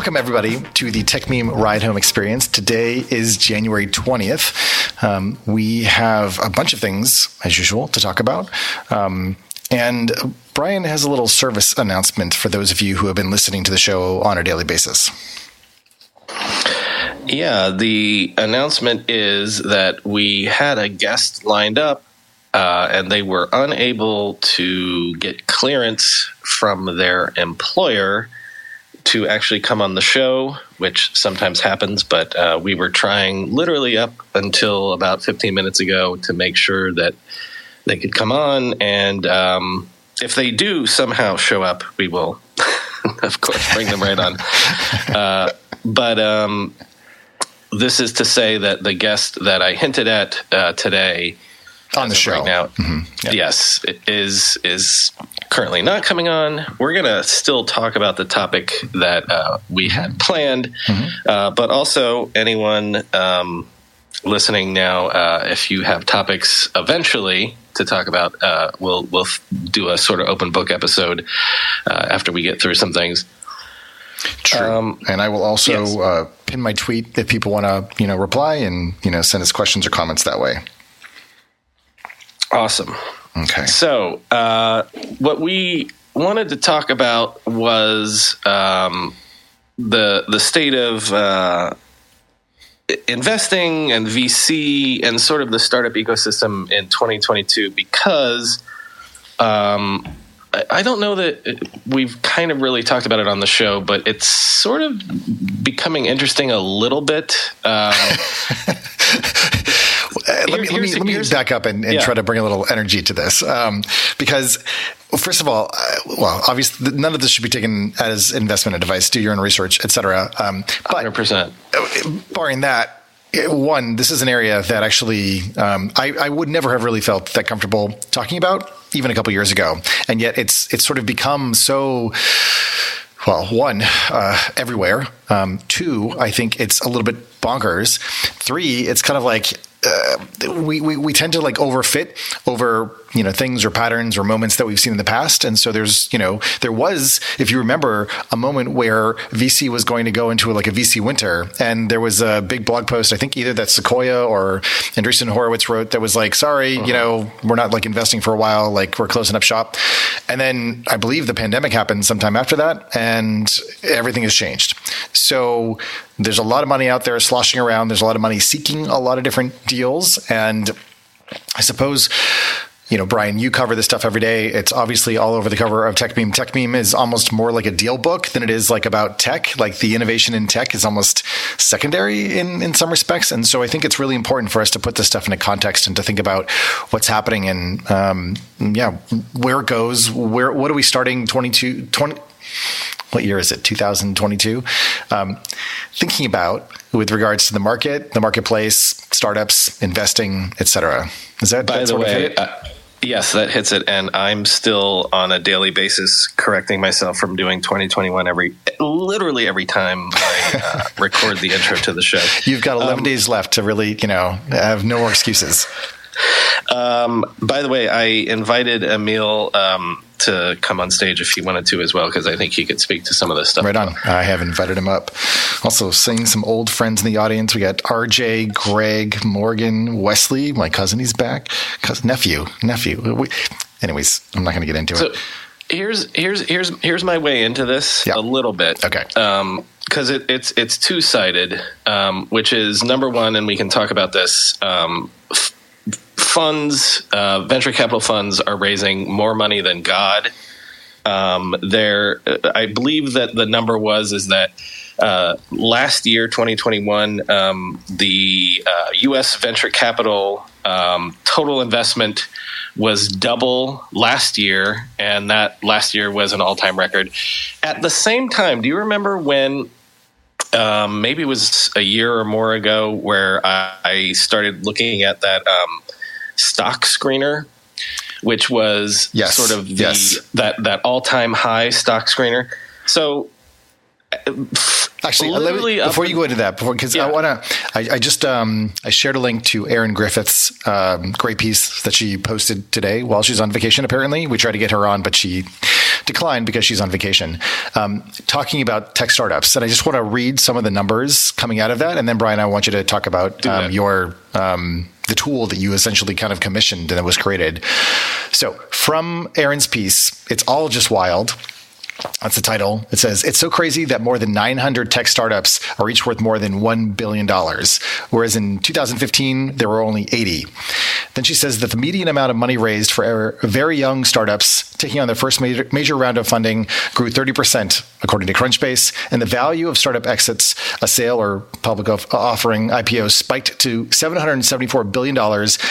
Welcome, everybody, to the TechMeme Ride Home Experience. Today is January 20th. Um, we have a bunch of things, as usual, to talk about. Um, and Brian has a little service announcement for those of you who have been listening to the show on a daily basis. Yeah, the announcement is that we had a guest lined up uh, and they were unable to get clearance from their employer to actually come on the show, which sometimes happens, but uh, we were trying literally up until about 15 minutes ago to make sure that they could come on. And um, if they do somehow show up, we will, of course, bring them right on. Uh, but um, this is to say that the guest that I hinted at uh, today on the show right now, mm-hmm. yeah. yes, is is currently not coming on. We're gonna still talk about the topic that uh, we had planned, mm-hmm. uh, but also anyone um, listening now, uh, if you have topics eventually to talk about, uh, we'll we'll do a sort of open book episode uh, after we get through some things. True, um, and I will also yes. Uh, pin my tweet if people want to, you know, reply and you know send us questions or comments that way. Awesome. Okay. So, uh, what we wanted to talk about was um, the the state of uh, investing and VC and sort of the startup ecosystem in 2022 because um, I don't know that we've kind of really talked about it on the show, but it's sort of becoming interesting a little bit. Um, let me let me, let me back up and, and yeah. try to bring a little energy to this um, because first of all, uh, well, obviously, none of this should be taken as investment advice. Do your own research, etc. Um, but 100%. barring that, one, this is an area that actually um, I, I, would never have really felt that comfortable talking about even a couple years ago, and yet it's it's sort of become so well, one, uh, everywhere. Um, two, I think it's a little bit bonkers. Three, it's kind of like uh, we, we, we tend to like overfit over you know things or patterns or moments that we've seen in the past. And so there's you know there was if you remember a moment where vc was going to go into like a vc winter. And there was a big blog post i think either that sequoia or andreessen horowitz wrote that was like sorry uh-huh. you know we're not like investing for a while. Like we're closing up shop. And then i believe the pandemic happened sometime after that and everything has changed. So there's a lot of money out there sloshing around. There's a lot of money seeking a lot of different deals. And I suppose you know, Brian, you cover this stuff every day. It's obviously all over the cover of TechMeme. TechMeme is almost more like a deal book than it is like about tech. Like the innovation in tech is almost secondary in, in some respects. And so I think it's really important for us to put this stuff into context and to think about what's happening and, um, yeah, where it goes. Where, what are we starting 22, 20, what year is it 2022 um, thinking about with regards to the market the marketplace startups investing etc is that by the way Yes, that hits it. And I'm still on a daily basis correcting myself from doing 2021 every, literally every time I uh, record the intro to the show. You've got 11 um, days left to really, you know, have no more excuses. Um, by the way, I invited Emil um, to come on stage if he wanted to as well, because I think he could speak to some of this stuff. Right on. I have invited him up. Also, seeing some old friends in the audience. We got RJ, Greg, Morgan, Wesley, my cousin. He's back. Cousin, nephew, nephew. We, anyways, I'm not going to get into so, it. Here's here's here's here's my way into this a little bit. Okay. Um, because it, it's it's two sided, um, which is number one, and we can talk about this. Um, f- funds, uh, venture capital funds, are raising more money than God. Um, there, I believe that the number was is that uh, last year, 2021, um, the uh, U.S. venture capital Um, total investment was double last year, and that last year was an all time record. At the same time, do you remember when? Um, maybe it was a year or more ago where I, I started looking at that um, stock screener, which was Yes, sort of the, yes. that that all time high stock screener. So Actually, uh, me, before you go into that, before because Yeah. I want to, I, I just um, I shared a link to Erin Griffith's um, great piece that she posted today while she's on vacation. Apparently, we tried to get her on, but she declined because she's on vacation. Um, talking about tech startups, and I just want to read some of the numbers coming out of that, and then Brian, I want you to talk about um, your um, the tool that you essentially kind of commissioned and that was created. So from Erin's piece, it's all just wild. That's the title. It says, It's so crazy that more than 900 tech startups are each worth more than $1 billion, whereas in 2015, there were only 80. Then she says that the median amount of money raised for er, very young startups taking on their first major, major round of funding grew 30%, according to Crunchbase, and the value of startup exits, a sale or public of- offering IPO, spiked to $774 billion,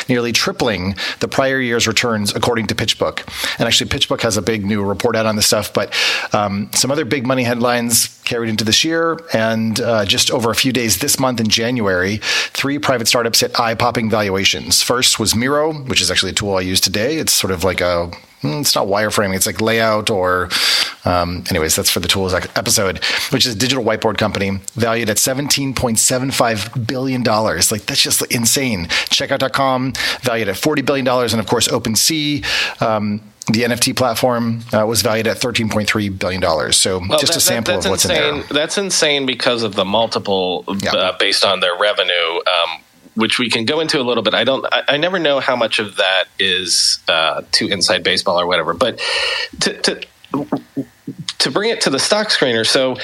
nearly tripling the prior year's returns, according to PitchBook. And actually, PitchBook has a big new report out on this stuff, but um, some other big money headlines carried into this year. And uh, just over a few days this month in January, three private startups hit eye popping valuations. First was Miro, which is actually a tool I use today. It's sort of like a mm, it's not wireframing. It's like layout or, um, anyways, that's for the tools episode, which is a digital whiteboard company valued at $17.75 billion. Like that's just insane. Checkout.com valued at $40 billion. And of course, OpenSea, um, the NFT platform uh, was valued at $13.3 billion. So Well, just that- a sample that- of what's insane. in there. That's insane because of the multiple Yeah. uh, based on their revenue, um, which we can go into a little bit. I don't. I, I never know how much of that is uh, to inside baseball or whatever. But to to to bring it to the stock screener. So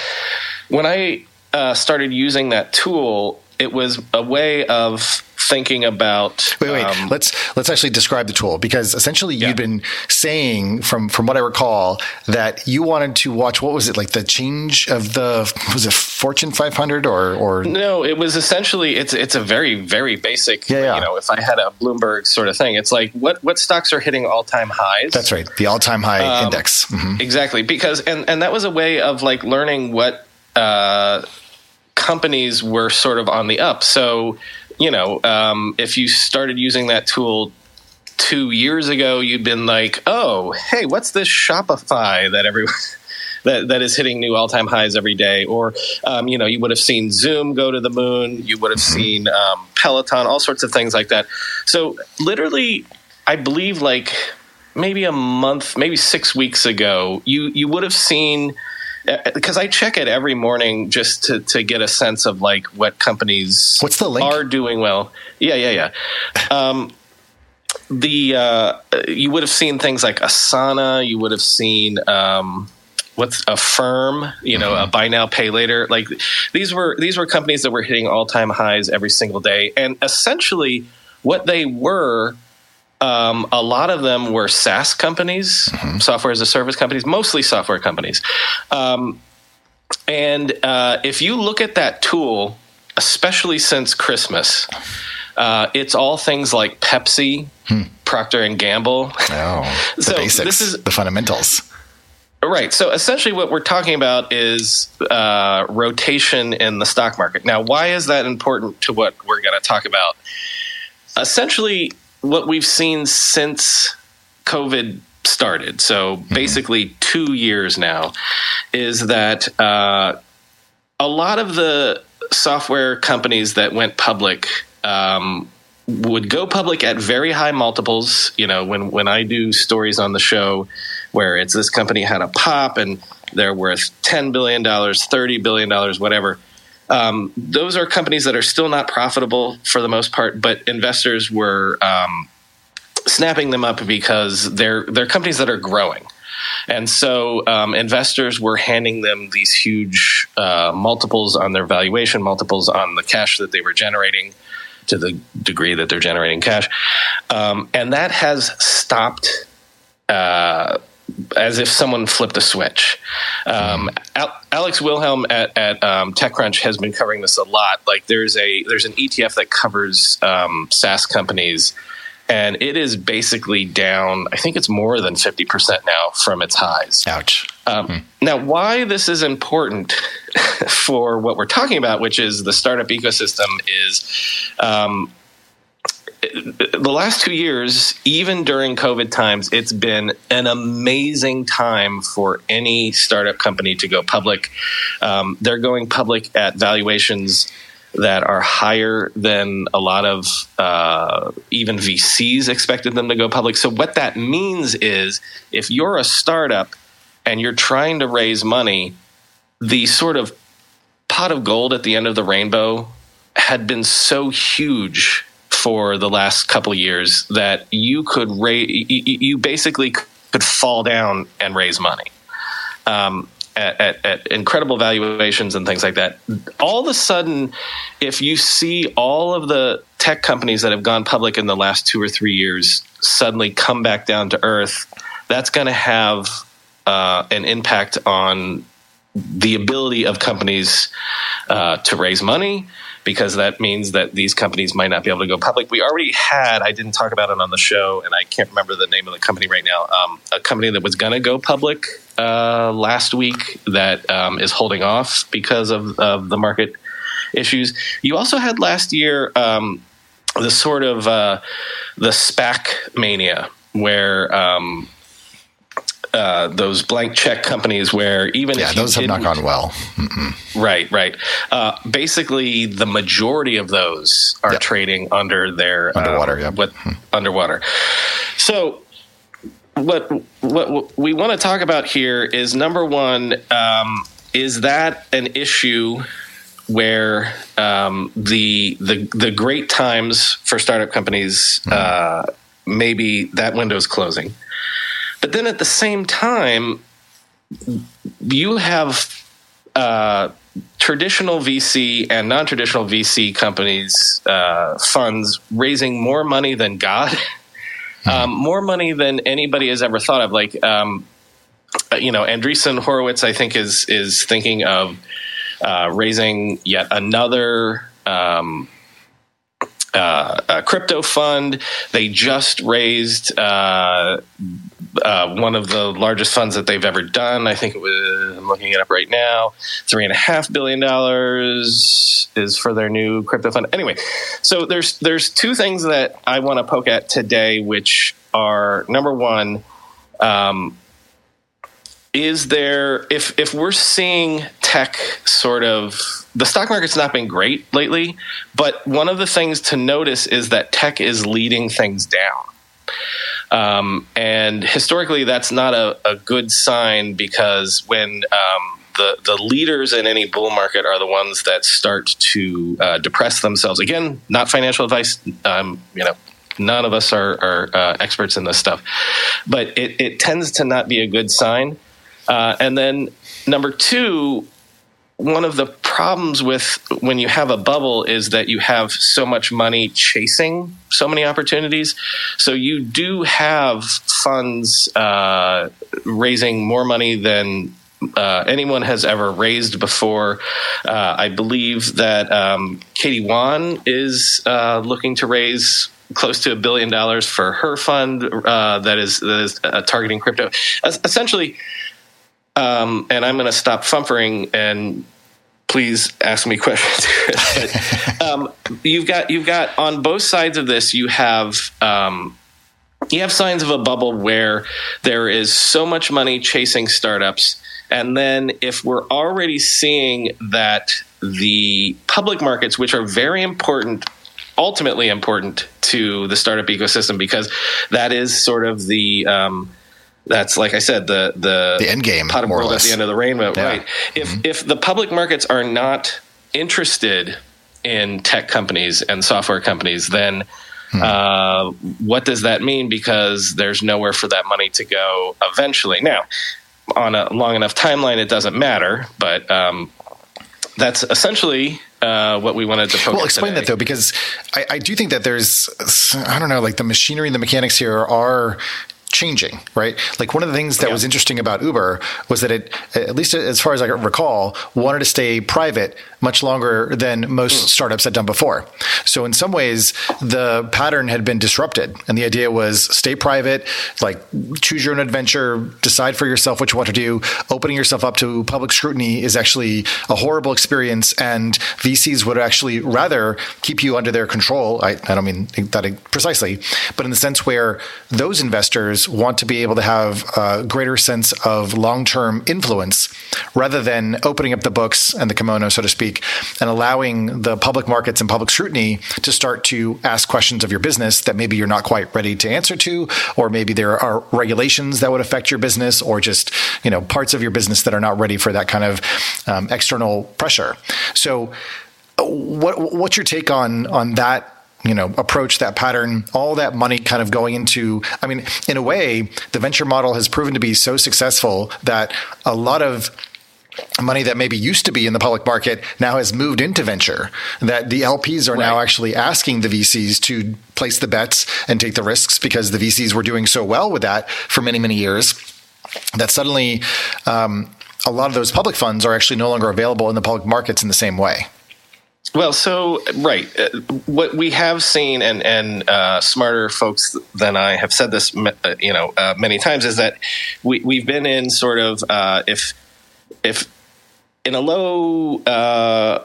when I uh, started using that tool, it was a way of thinking about. Wait, wait. um, let's let's actually describe the tool because essentially Yeah. you'd been saying from from what I recall that you wanted to watch what was it like the change of the was it Fortune 500 or or No, it was essentially it's it's a very very basic. Yeah, yeah. You know, if I had a Bloomberg sort of thing, it's like what what stocks are hitting all time highs. that's right the all time high Um, index. Mhm. Exactly, because and and that was a way of like learning what uh, companies were sort of on the up. So you know, um, if you started using that tool two years ago, you'd been like, oh, hey, what's this Shopify that everyone. That, that is hitting new all time highs every day, or um, you know, you would have seen Zoom go to the moon. You would have seen um, Peloton, all sorts of things like that. So, literally, I believe like maybe a month, maybe six weeks ago, you you would have seen because I check it every morning just to to get a sense of like what companies What's the link? are doing well. Yeah, yeah, yeah. Um, the uh, you would have seen things like Asana. You would have seen. Um, What's a firm, you know, a buy now, pay later. Like these were these were companies that were hitting all time highs every single day, and essentially what they were um, a lot of them were SaaS companies, software as a service companies, mostly software companies. Um, and uh, if you look at that tool, especially since Christmas, uh, it's all things like Pepsi, Procter and Gamble. Oh, the So basics, this is- the fundamentals. Right. So essentially, what we're talking about is uh, rotation in the stock market. Now, why is that important to what we're going to talk about? Essentially, what we've seen since COVID started, so basically two years now, is that uh, a lot of the software companies that went public um, would go public at very high multiples. You know, when when I do stories on the show where it's this company had a pop and they're worth ten billion dollars, thirty billion dollars, whatever. Um, those are companies that are still not profitable for the most part, but investors were um, snapping them up because they're they're companies that are growing. And so um, investors were handing them these huge uh, multiples on their valuation, multiples on the cash that they were generating to the degree that they're generating cash. Um, and that has stopped uh, as if someone flipped a switch. Um, Al- Alex Wilhelm at, at um, TechCrunch has been covering this a lot. Like there's a there's an ETF that covers um, SaaS companies, and it is basically down. I think it's more than fifty percent now from its highs. Ouch. Um, Now, why this is important for what we're talking about, which is the startup ecosystem, is um, the last two years, even during COVID times, it's been an amazing time for any startup company to go public. Um, they're going public at valuations that are higher than a lot of uh, even VCs expected them to go public. So, what that means is if you're a startup and you're trying to raise money, the sort of pot of gold at the end of the rainbow had been so huge for the last couple of years that you could raise, you basically could fall down and raise money. Um, at, at, at, incredible valuations and things like that. All of a sudden, if you see all of the tech companies that have gone public in the last two or three years suddenly come back down to earth, that's going to have uh, an impact on the ability of companies uh, to raise money because that means that these companies might not be able to go public. We already had, I didn't talk about it on the show, and I can't remember the name of the company right now, um, a company that was going to go public uh, last week that um, is holding off because of, of, the market issues. You also had last year um, the sort of uh, the SPAC mania where um, uh, those blank check companies where even yeah, those have not gone well. Mm-mm. Right, right. Uh, basically, the majority of those are yep. trading under their underwater. Um, yep. what hmm. underwater. So, what what we want to talk about here is number one: um, is that an issue where um, the the the great times for startup companies mm. uh, maybe that window is closing? But then at the same time, you have uh, traditional VC and non traditional VC companies, uh, funds raising more money than God, um, more money than anybody has ever thought of. Like, um, you know, Andreessen Horowitz, I think, is, is thinking of uh, raising yet another. Um, uh, a crypto fund. They just raised uh, uh, one of the largest funds that they've ever done. I think it was, I'm looking it up right now. Three and a half billion dollars is for their new crypto fund. Anyway, so there's there's two things that I want to poke at today, which are number one. Um, is there if if we're seeing tech sort of the stock market's not been great lately but one of the things to notice is that tech is leading things down um, and historically, that's not a, a, good sign because when um, the the leaders in any bull market are the ones that start to uh, depress themselves. Again, not financial advice. Um, you know, none of us are, are uh, experts in this stuff, but it, it, tends to not be a good sign. Uh, and then number two, one of the problems with when you have a bubble is that you have so much money chasing so many opportunities. So you do have funds uh, raising more money than uh, anyone has ever raised before. Uh, I believe that um, Katie Haun is uh, looking to raise close to a billion dollars for her fund uh, that is, that is uh, targeting crypto. essentially, um, and I'm going to stop fumfering and please ask me questions. but, um, you've got you've got on both sides of this. You have um, you have signs of a bubble where there is so much money chasing startups, and then if we're already seeing that the public markets, which are very important ultimately important to the startup ecosystem because that is sort of the um, that's like I said, the the, the end game, pot of gold at the end of the rainbow, yeah. right? If mm-hmm. if the public markets are not interested in tech companies and software companies, then hmm. uh, what does that mean? Because there's nowhere for that money to go eventually. Now, on a long enough timeline, it doesn't matter, but um, that's essentially uh, what we wanted to. Focus. On. Well, explain today. that though, because I, I, do think that there's, I don't know, like the machinery and the mechanics here are changing, right? Like one of the things that Yeah. was interesting about Uber was that it, at least as far as I recall, wanted to stay private much longer than most hmm. startups had done before. So in some ways, the pattern had been disrupted, and the idea was stay private, like choose your own adventure, decide for yourself what you want to do. Opening yourself up to public scrutiny is actually a horrible experience, and VCs would actually rather keep you under their control. I, I don't mean that precisely, but in the sense where those investors want to be able to have a greater sense of long term influence rather than opening up the books and the kimono, so to speak, and allowing the public markets and public scrutiny to start to ask questions of your business that maybe you're not quite ready to answer to, or maybe there are regulations that would affect your business, or just you know parts of your business that are not ready for that kind of um, external pressure. So, what what's your take on on that? You know approach that pattern all that money kind of going into i mean in a way the venture model has proven to be so successful that a lot of money that maybe used to be in the public market now has moved into venture that the lps are now actually asking the vcs to place the bets and take the risks because the vcs were doing so well with that for many many years that suddenly um, a lot of those public funds are actually no longer available in the public markets in the same way Well, so right, uh, what we have seen, and and uh, smarter folks than I have said this, uh, you know, uh, many times, is that we we've been in sort of uh, if if in a low uh,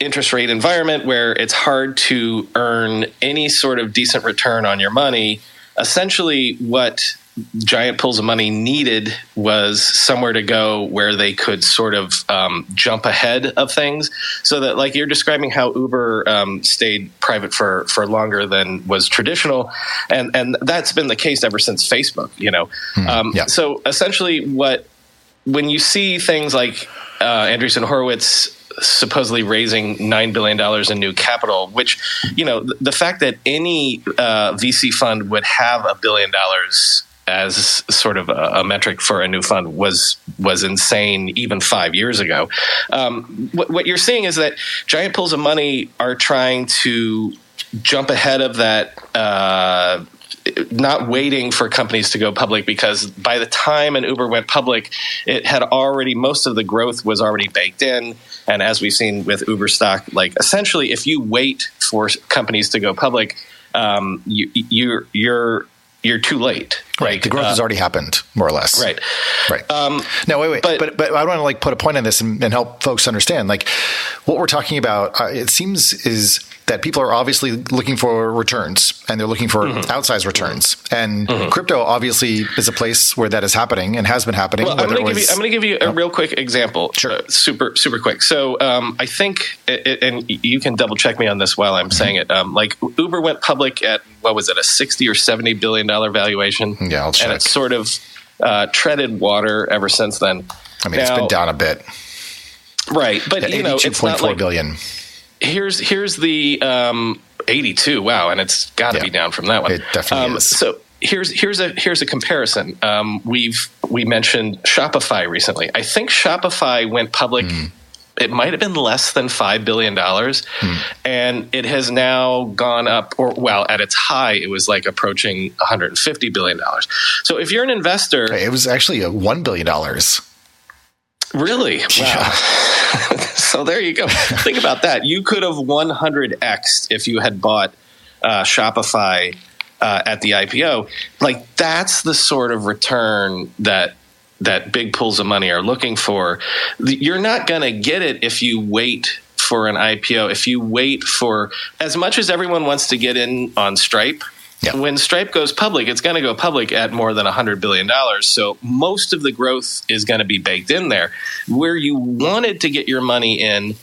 interest rate environment where it's hard to earn any sort of decent return on your money, essentially what giant pools of money needed was somewhere to go where they could sort of um, jump ahead of things. So that like you're describing how uber um, stayed private for for longer than was traditional. And and that's been the case ever since facebook you know? Um, yeah. so essentially what when you see things like uh, Andreessen Horowitz supposedly raising nine billion dollars in new capital, which you know the, the fact that any uh, VC fund would have a billion dollars as sort of a, a metric for a new fund was was insane even five years ago. Um, what, what you're seeing is that giant pools of money are trying to jump ahead of that. Uh, not waiting for companies to go public because by the time an Uber went public, it had already most of the growth was already baked in. And as we've seen with Uber stock, like essentially, if you wait for companies to go public, um, you, you're you're you're too late. Right. The growth Uh, has already happened, more or less. Right. Right. Um, no, wait, wait. But, but- but I want to like put a point on this and, and help folks understand. Like what we're talking about, uh, it seems is that people are obviously looking for returns and they're looking for Mm-hmm. outsized returns. And crypto obviously is a place where that is happening and has been happening. Well, I'm going to give you. was- I'm going to give you a real quick example. Sure. uh, super, super quick. So, um, I think, it, and you can double check me on this while I'm saying it. Um, like Uber went public at what was it, a 60 or 70 billion dollar valuation? Yeah, I'll and it's sort of uh, treaded water ever since then. I mean, it's been down a bit. right? But Yeah, you know, it's not like billion. Here's here's the um, 82 wow and it's got to Yeah. be down from that one It definitely um, is. so here's here's a here's a comparison um, we've we mentioned shopify recently i think shopify went public Hmm. it might have been less than five billion dollars, Hmm. and it has now gone up. Or well, at its high, it was like approaching 150 billion dollars. So if you're an investor, It was actually a $1 billion. Really? Wow. so there you go. Think about that. You could have 100x if you had bought uh, Shopify uh, at the IPO. Like that's the sort of return that that big pools of money are looking for. You're not going to get it if you wait for an IPO. If you wait for as much as everyone wants to get in on Stripe. Yeah. When Stripe goes public, it's going to go public at more than $100 billion. So most of the growth is going to be baked in there. Where you wanted to get your money in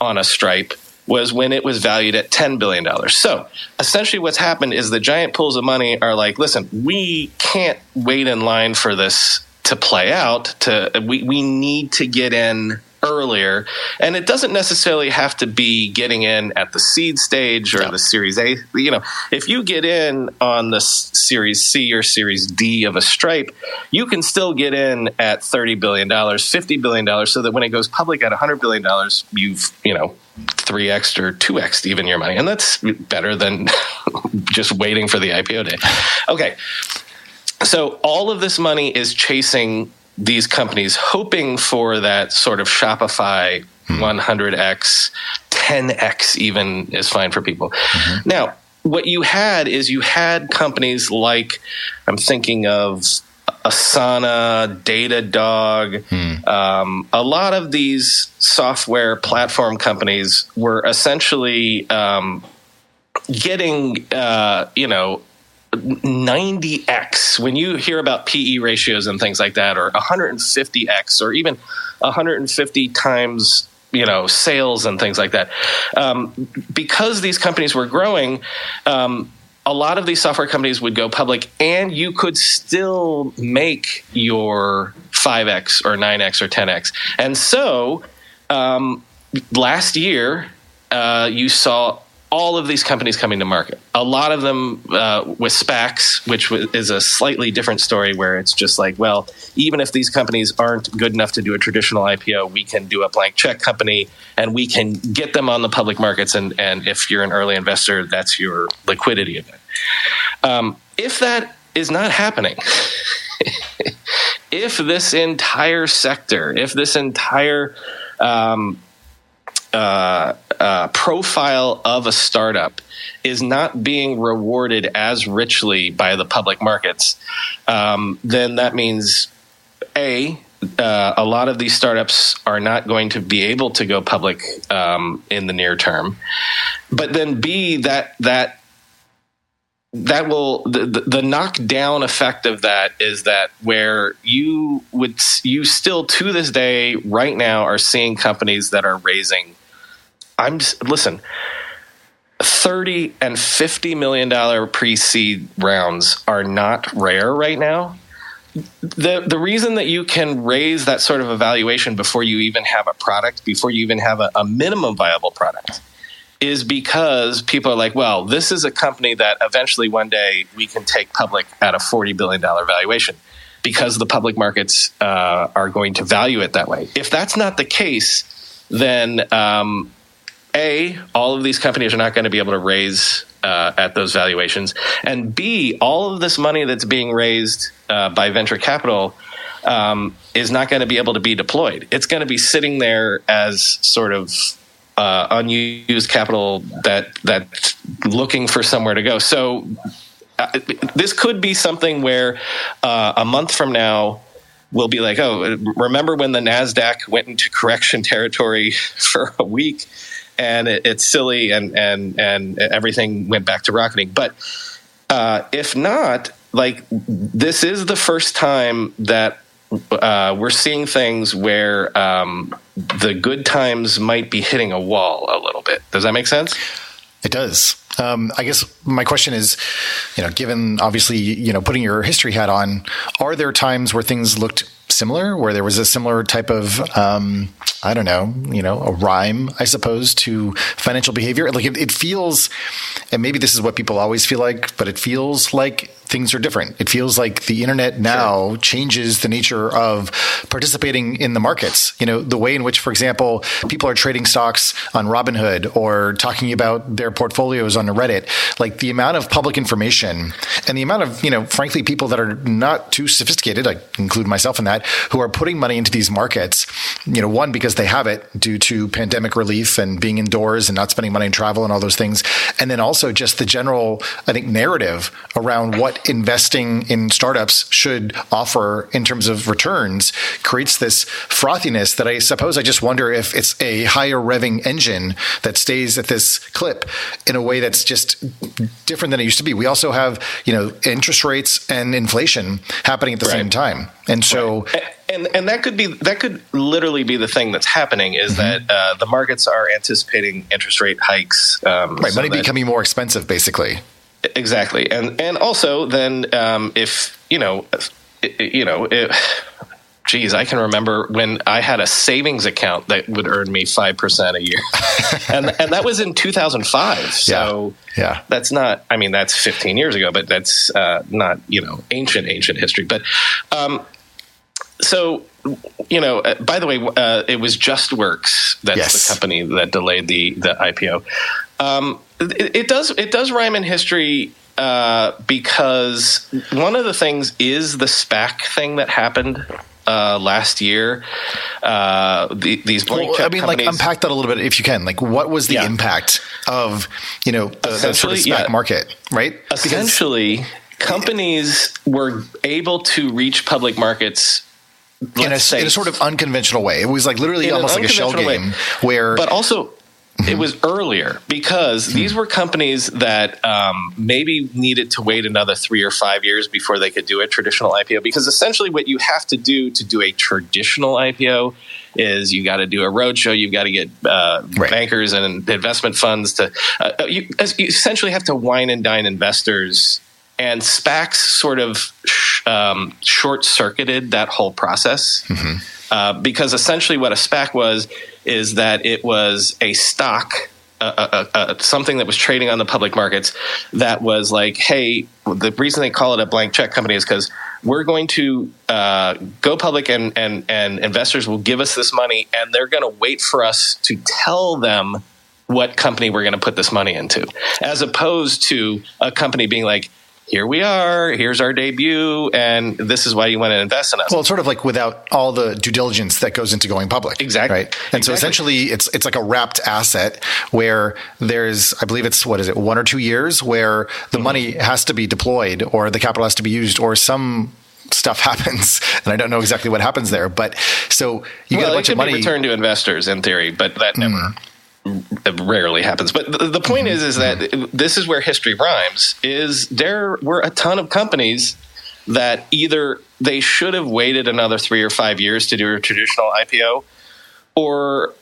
on a Stripe was when it was valued at $10 billion. So essentially, what's happened is the giant pools of money are like, listen, we can't wait in line for this to play out. To we, we need to get in earlier and it doesn't necessarily have to be getting in at the seed stage or the series a. You know if you get in on the series c or series d of a stripe you can still get in at 30 billion dollars 50 billion dollars so that when it goes public at 100 billion dollars you've you know 3x or 2x even your money and that's better than just waiting for the ipo day. Okay. So all of this money is chasing these companies, hoping for that sort of Shopify 100x, 10x even is fine for people. Mm-hmm. Now, what you had is you had companies like I'm thinking of Asana, Datadog, hmm. um, a lot of these software platform companies were essentially um, getting, uh, you know, 90x when you hear about PE ratios and things like that, or 150x, or even 150 times you know sales and things like that um, because these companies were growing um, a lot of these software companies would go public and you could still make your 5x or 9x or 10x and so um, last year uh, you saw all of these companies coming to market. A lot of them uh, with SPACs, which is a slightly different story where it's just like, well, even if these companies aren't good enough to do a traditional IPO, we can do a blank check company and we can get them on the public markets. And, and if you're an early investor, that's your liquidity event. Um, if that is not happening, if this entire sector, if this entire um, uh, uh, profile of a startup is not being rewarded as richly by the public markets, um, then that means a uh, a lot of these startups are not going to be able to go public um, in the near term. But then B that that that will the, the, knockdown effect of that is that where you would you still to this day right now are seeing companies that are raising I'm just, listen. 30 and 50 million dollar pre-seed rounds are not rare right now. The the reason that you can raise that sort of evaluation before you even have a product, before you even have a, a minimum viable product, is because people are like, well, this is a company that eventually one day we can take public at a $40 billion valuation because the public markets uh, are going to value it that way. If that's not the case, then um, a, all of these companies are not going to be able to raise uh, at those valuations, and B, all of this money that's being raised uh, by venture capital um, is not going to be able to be deployed. It's going to be sitting there as sort of uh, unused capital that that looking for somewhere to go. So uh, this could be something where uh, a month from now we'll be like, oh, remember when the Nasdaq went into correction territory for a week? And it, it's silly and and and everything went back to rocketing. But uh, if not, like this is the first time that uh, we're seeing things where um, the good times might be hitting a wall a little bit. Does that make sense? It does. Um, I guess my question is, you know, given obviously, you know, putting your history hat on, are there times where things looked similar, where there was a similar type of, um, I don't know, you know, a rhyme, I suppose, to financial behavior? Like it, it feels, and maybe this is what people always feel like, but it feels like things are different. It feels like the internet now sure. changes the nature of participating in the markets. You know, the way in which, for example, people are trading stocks on Robinhood or talking about their portfolios on the Reddit, like the amount of public information and the amount of, you know, frankly, people that are not too sophisticated, I include myself in that, who are putting money into these markets, you know, one, because they have it due to pandemic relief and being indoors and not spending money on travel and all those things. And then also just the general, I think, narrative around what investing in startups should offer in terms of returns creates this frothiness that I suppose I just wonder if it's a higher revving engine that stays at this clip in a way that's just different than it used to be. We also have, you know, interest rates and inflation happening at the right. same time. And so. And and that could be that could literally be the thing that's happening is mm-hmm. that uh, the markets are anticipating interest rate hikes. Um, right, so money becoming more expensive, basically. Exactly, and and also then um, if you know, you know, it, geez, I can remember when I had a savings account that would earn me five percent a year, and and that was in two thousand five. So yeah. yeah. that's not. I mean, that's fifteen years ago, but that's uh, not you know ancient ancient history. But um, so you know, uh, by the way, uh, it was JustWorks that's yes. the company that delayed the the IPO. Um, it, it, does it does rhyme in history uh, because one of the things is the SPAC thing that happened uh, last year. Uh, the, these blank Well, I mean, companies, like unpack that a little bit if you can. Like, what was the Yeah. impact of you know the, the sort of SPAC yeah. market, right? Because- essentially, companies were able to reach public markets. In a, say, in a sort of unconventional way. It was like literally almost like a shell game way. where but also it was earlier because these Hmm. were companies that um, maybe needed to wait another three or five years before they could do a traditional IPO. Because essentially, what you have to do to do a traditional IPO is you got to do a roadshow, you've got to get uh, Right. bankers and investment funds to. Uh, you, you essentially have to wine and dine investors. And SPACs sort of sh- um, short circuited that whole process. Uh, because essentially what a SPAC was is that it was a stock, uh, uh, uh, something that was trading on the public markets that was like, hey, the reason they call it a blank check company is because we're going to uh, go public and, and, and investors will give us this money and they're going to wait for us to tell them what company we're going to put this money into, as opposed to a company being like, here we are, here's our debut, and this is why you want to invest in us. well, it's sort of like without all the due diligence that goes into going public. Exactly. Right. And so essentially it's it's like a wrapped asset where there's I believe it's what is it, one or two years where Mm-hmm. the money has to be deployed or the capital has to be used or some stuff happens and I don't know exactly what happens there. But so you well, get a bunch it of money be returned to investors in theory, but that never it rarely happens. But the, the point is, is that this is where history rhymes. Is there were a ton of companies that either they should have waited another three or five years to do a traditional IPO, or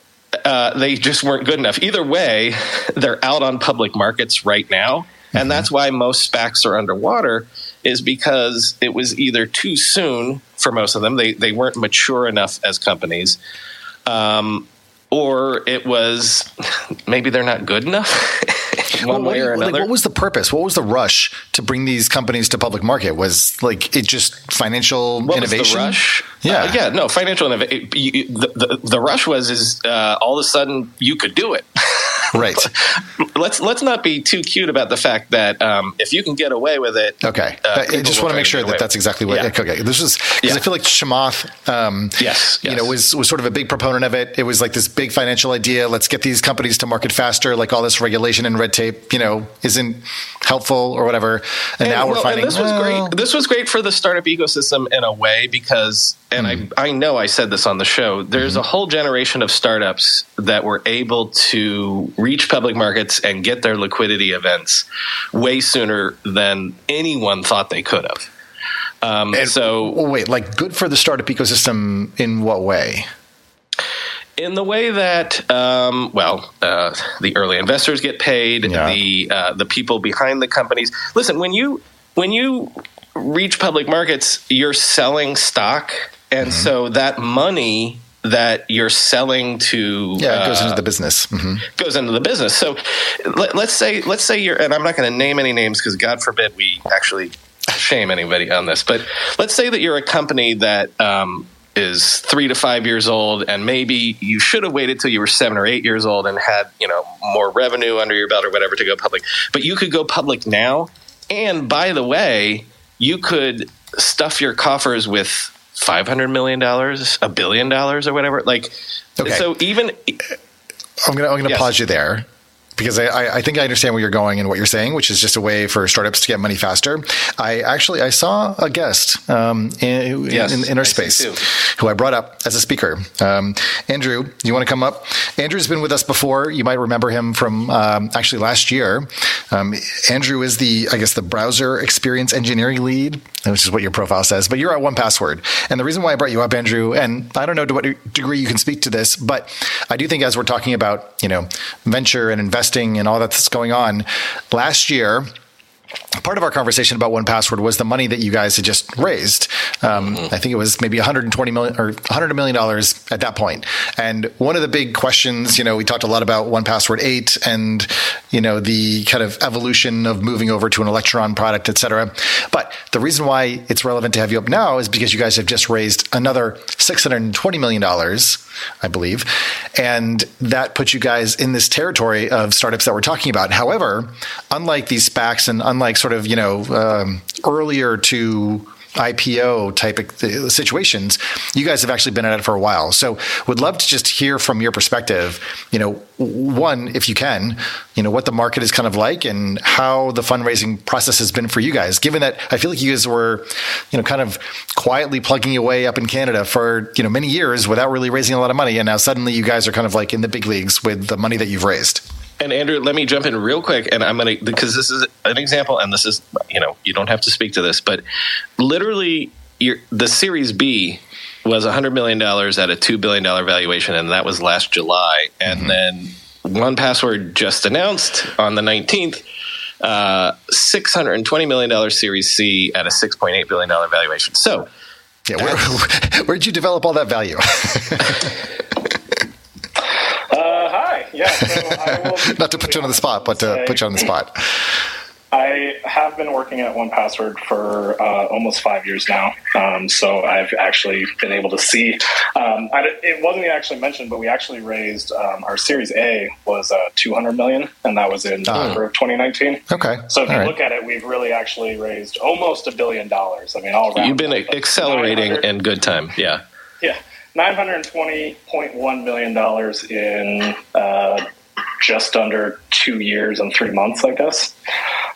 uh, they just weren't good enough. Either way, they're out on public markets right now, and that's why most SPACs are underwater. Is because it was either too soon for most of them; they they weren't mature enough as companies, um, or it was maybe they're not good enough. One what, way or like, another. what was the purpose? What was the rush to bring these companies to public market? Was like it just financial What innovation? rush? Yeah. Uh, yeah, no, financial innovation. The, the, the rush was is uh, all of a sudden you could do it. Right. let's let's not be too cute about the fact that um, if you can get away with it, Okay. uh, I- just want to make sure that that's exactly what. Yeah. Okay. This was because Yeah. I feel like Chamath, um, Yes, you know, was was sort of a big proponent of it. It was like this big financial idea. Let's get these companies to market faster. Like all this regulation and red tape, you know, isn't helpful or whatever. And, now we're well, finding and this was well, great. This was great for the startup ecosystem in a way because, and Hmm. I I know I said this on the show. There's a whole generation of startups that were able to reach public markets and get their liquidity events way sooner than anyone thought they could have. Um, And- so well, wait, like good for the startup ecosystem in what way? in the way that um, well uh, the early investors get paid Yeah. the uh, the people behind the companies listen when you when you reach public markets you're selling stock and Mm-hmm. so that money that you're selling to Yeah, it goes uh, into the business. hmm goes into the business. So let, let's say let's say you're, and I'm not going to name any names because God forbid we actually shame anybody on this. But let's say that you're a company that um, is three to five years old, and maybe you should have waited till you were seven or eight years old and had you know more revenue under your belt or whatever to go public. But you could go public now, and by the way, you could stuff your coffers with. Five hundred million dollars, a billion dollars, or whatever. Like, Okay. so even I'm gonna I'm gonna Yes. pause you there because I, I, think I understand where you're going and what you're saying, which is just a way for startups to get money faster. I actually I saw a guest um, in, Yes, in, in our I space who I brought up as a speaker. Um, Andrew, you want to come up? Andrew's been with us before. You might remember him from um, actually last year. Um, Andrew is the I guess the browser experience engineering lead, which is what your profile says. But you're at 1Password, and the reason why I brought you up, Andrew, and I don't know to what degree you can speak to this, but I do think as we're talking about you know venture and investing and all that's going on, last year part of our conversation about 1Password was the money that you guys had just raised. Um, I think it was maybe 120 million or 100 million dollars at that point. And one of the big questions, you know, we talked a lot about 1Password eight and, you know, the kind of evolution of moving over to an Electron product, et cetera. But the reason why it's relevant to have you up now is because you guys have just raised another $620 million, I believe. And that puts you guys in this territory of startups that we're talking about. However, unlike these SPACs and unlike sort of, you know, um, earlier to IPO type of situations, you guys have actually been at it for a while. So would love to just hear from your perspective, you know, one, if you can, you know, what the market is kind of like and how the fundraising process has been for you guys, given that I feel like you guys were, you know, kind of quietly plugging away up in Canada for, you know, many years without really raising a lot of money. And now suddenly you guys are kind of like in the big leagues with the money that you've raised. And Andrew, let me jump in real quick, and I'm going to because this is an example, and this is you know you don't have to speak to this, but literally, the Series B was 100 million dollars at a two billion dollar valuation, and that was last July, and mm-hmm. then 1Password just announced on the 19th. Uh, $620 million Series C at a $6.8 billion valuation. So, yeah, where, where'd you develop all that value? Yeah. So Not to put you on the spot, but to put you on the spot. I have been working at 1Password for uh, almost five years now. Um, so I've actually been able to see. Um, I, it wasn't actually mentioned, but we actually raised um, our Series A was uh, 200 million, and that was in ah. November of 2019. Okay. So if all you right. look at it, we've really actually raised almost a billion dollars. I mean, all You've been accelerating in good time. Yeah. Yeah. $920.1 million in uh, just under two years and three months, I guess.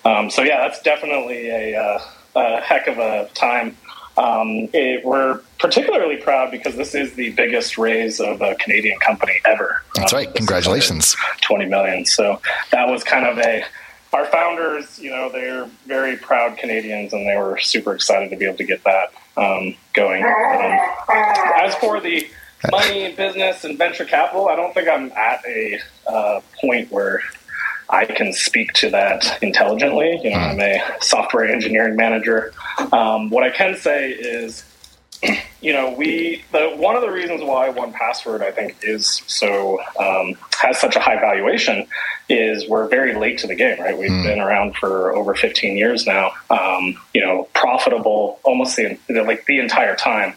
Um, so, yeah, that's definitely a, uh, a heck of a time. Um, it, we're particularly proud because this is the biggest raise of a Canadian company ever. That's um, right. Congratulations. 20 million. So that was kind of a, our founders, you know, they're very proud Canadians and they were super excited to be able to get that um, going. Um, as for the money, business, and venture capital, I don't think I'm at a uh, point where I can speak to that intelligently. You know, I'm a software engineering manager. Um, what I can say is, you know, we the one of the reasons why 1Password I think is so um, has such a high valuation is we're very late to the game, right? We've mm. been around for over 15 years now. Um, you know, profitable almost the like the entire time.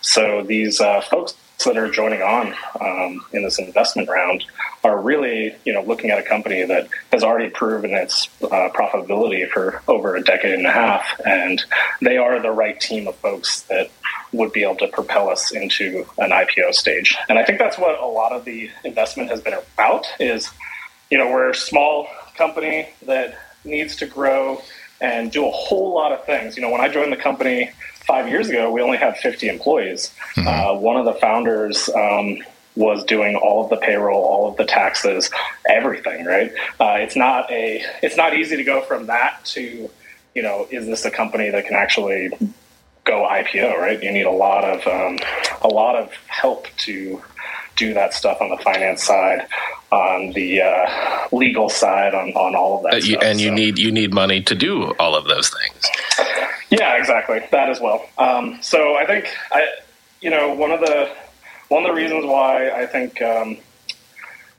So these uh, folks that are joining on um, in this investment round are really, you know, looking at a company that has already proven its uh, profitability for over a decade and a half, and they are the right team of folks that would be able to propel us into an IPO stage. And I think that's what a lot of the investment has been about is, you know, we're a small company that needs to grow and do a whole lot of things. You know, when I joined the company five years ago, we only had 50 employees. Mm-hmm. Uh, one of the founders um, was doing all of the payroll, all of the taxes, everything. Right? Uh, it's not a. It's not easy to go from that to, you know, is this a company that can actually go IPO, right? You need a lot of um, a lot of help to do that stuff on the finance side, on the uh, legal side, on, on all of that. Uh, stuff, and you so. need you need money to do all of those things. Yeah, exactly that as well. Um, so I think I, you know, one of the one of the reasons why I think um,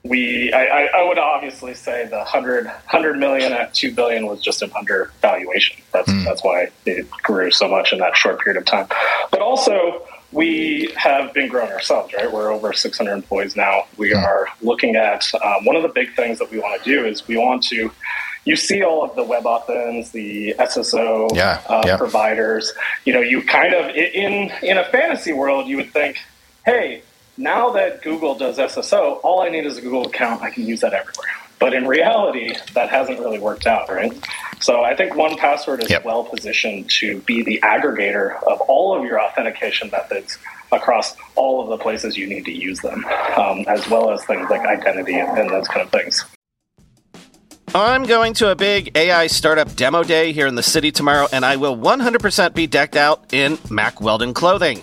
we I, I, would obviously say the 100, 100 million at 2 billion was just an undervaluation that's mm. that's why it grew so much in that short period of time but also we have been growing ourselves right we're over 600 employees now we mm. are looking at um, one of the big things that we want to do is we want to you see all of the web WebAuthns, the SSO yeah, uh, yeah. providers. You know, you kind of in in a fantasy world, you would think, hey, now that Google does SSO, all I need is a Google account. I can use that everywhere. But in reality, that hasn't really worked out, right? So I think 1Password is yep. well positioned to be the aggregator of all of your authentication methods across all of the places you need to use them, um, as well as things like identity and, and those kind of things. I'm going to a big AI startup demo day here in the city tomorrow, and I will 100% be decked out in Mack Weldon clothing.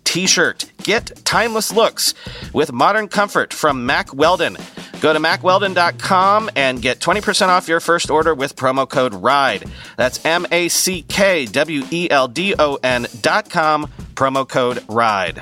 t shirt. Get timeless looks with modern comfort from Mack Weldon. Go to mackweldon.com and get 20% off your first order with promo code RIDE. That's M A C K W E L D O N.com, promo code RIDE.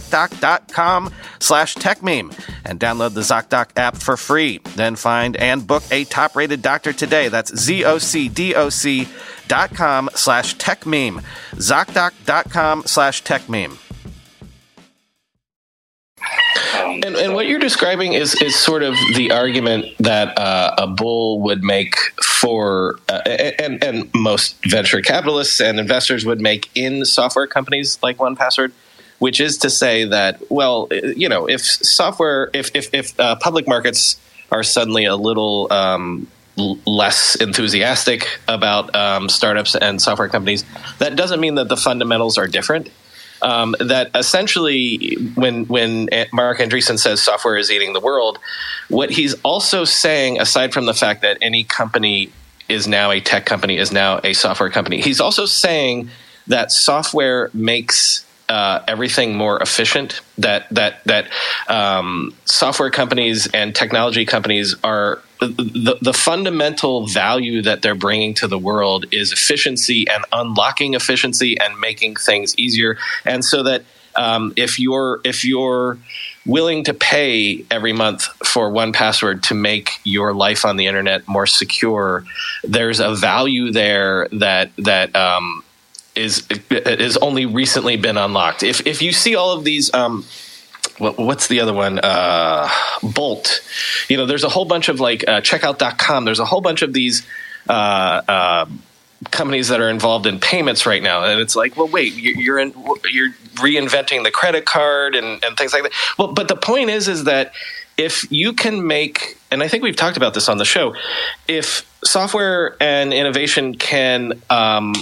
ZocDoc.com slash TechMeme and download the ZocDoc app for free. Then find and book a top rated doctor today. That's Z-O-C-D-O-C dot com slash TechMeme. ZocDoc.com slash TechMeme. And, and what you're describing is is sort of the argument that uh, a bull would make for, uh, and and most venture capitalists and investors would make in software companies like 1Password, which is to say that well, you know, if software, if if, if uh, public markets are suddenly a little um, less enthusiastic about um, startups and software companies, that doesn't mean that the fundamentals are different. Um, that essentially, when when Marc Andreessen says software is eating the world, what he's also saying, aside from the fact that any company is now a tech company, is now a software company, he's also saying that software makes uh, everything more efficient. That that that um, software companies and technology companies are the, the fundamental value that they're bringing to the world is efficiency and unlocking efficiency and making things easier. And so that um, if you're if you're willing to pay every month for 1Password to make your life on the internet more secure, there's a value there that that um, is is only recently been unlocked. If if you see all of these. Um, what's the other one? Uh, Bolt. You know, there's a whole bunch of like uh, checkout.com. There's a whole bunch of these uh, uh, companies that are involved in payments right now. And it's like, well, wait, you're in, you're reinventing the credit card and, and things like that. Well, but the point is, is that if you can make, and I think we've talked about this on the show, if software and innovation can um,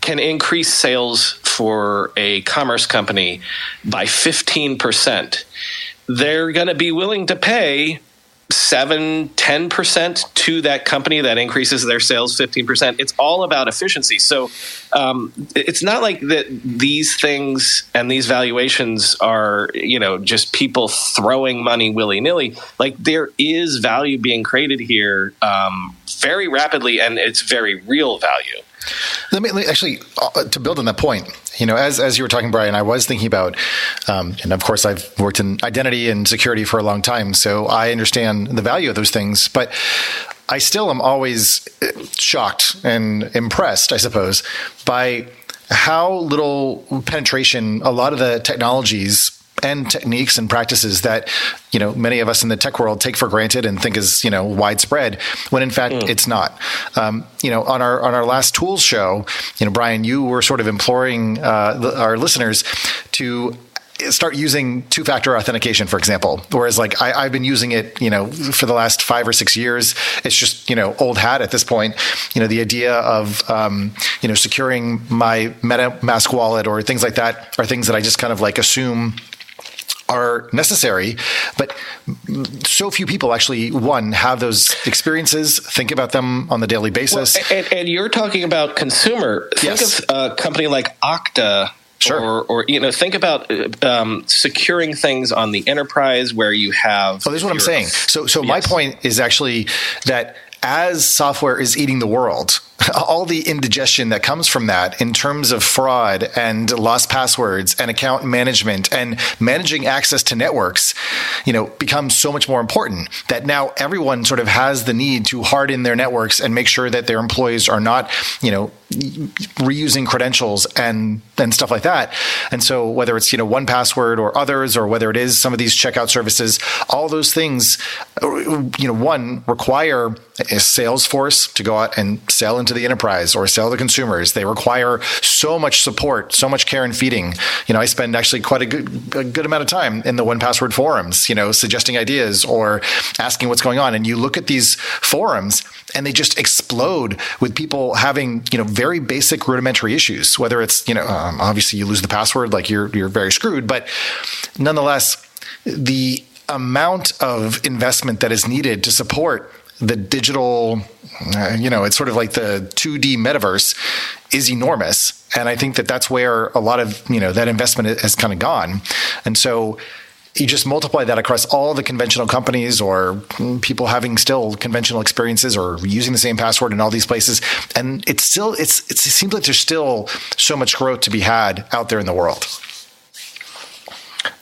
can increase sales for a commerce company by 15%, they're going to be willing to pay 7 10% to that company that increases their sales 15% it's all about efficiency. So um, it's not like that these things and these valuations are you know just people throwing money willy-nilly. Like there is value being created here um, very rapidly and it's very real value let me actually uh, to build on that point. You know, as as you were talking, Brian, I was thinking about, um, and of course, I've worked in identity and security for a long time, so I understand the value of those things. But I still am always uh, shocked and impressed, I suppose, by how little penetration a lot of the technologies and techniques and practices that you know many of us in the tech world take for granted and think is you know widespread when in fact mm. it's not um, you know on our on our last tools show you know brian you were sort of imploring uh, our listeners to start using two factor authentication, for example. Whereas, like, I, have been using it, you know, for the last five or six years. It's just, you know, old hat at this point. You know, the idea of, um, you know, securing my MetaMask wallet or things like that are things that I just kind of like assume are necessary, but so few people actually one have those experiences, think about them on the daily basis. Well, and, and, you're talking about consumer. Think yes. of a company like Okta Sure. Or, or, you know, think about um, securing things on the enterprise where you have. So this is what I'm saying. So, so yes. my point is actually that as software is eating the world, all the indigestion that comes from that in terms of fraud and lost passwords and account management and managing access to networks, you know, becomes so much more important that now everyone sort of has the need to harden their networks and make sure that their employees are not, you know, reusing credentials and and stuff like that. And so whether it's you know 1Password or others or whether it is some of these checkout services, all those things, you know, one require a sales force to go out and sell into the enterprise or sell to consumers. They require so much support, so much care and feeding. You know, I spend actually quite a good a good amount of time in the 1Password forums, you know, suggesting ideas or asking what's going on. And you look at these forums and they just explode with people having, you know, very basic rudimentary issues, whether it's, you know, um, obviously you lose the password, like you're, you're very screwed, but nonetheless, the amount of investment that is needed to support the digital, uh, you know, it's sort of like the 2D metaverse is enormous. And I think that that's where a lot of, you know, that investment has kind of gone. And so you just multiply that across all the conventional companies or people having still conventional experiences or using the same password in all these places and it's still it's, it's it seems like there's still so much growth to be had out there in the world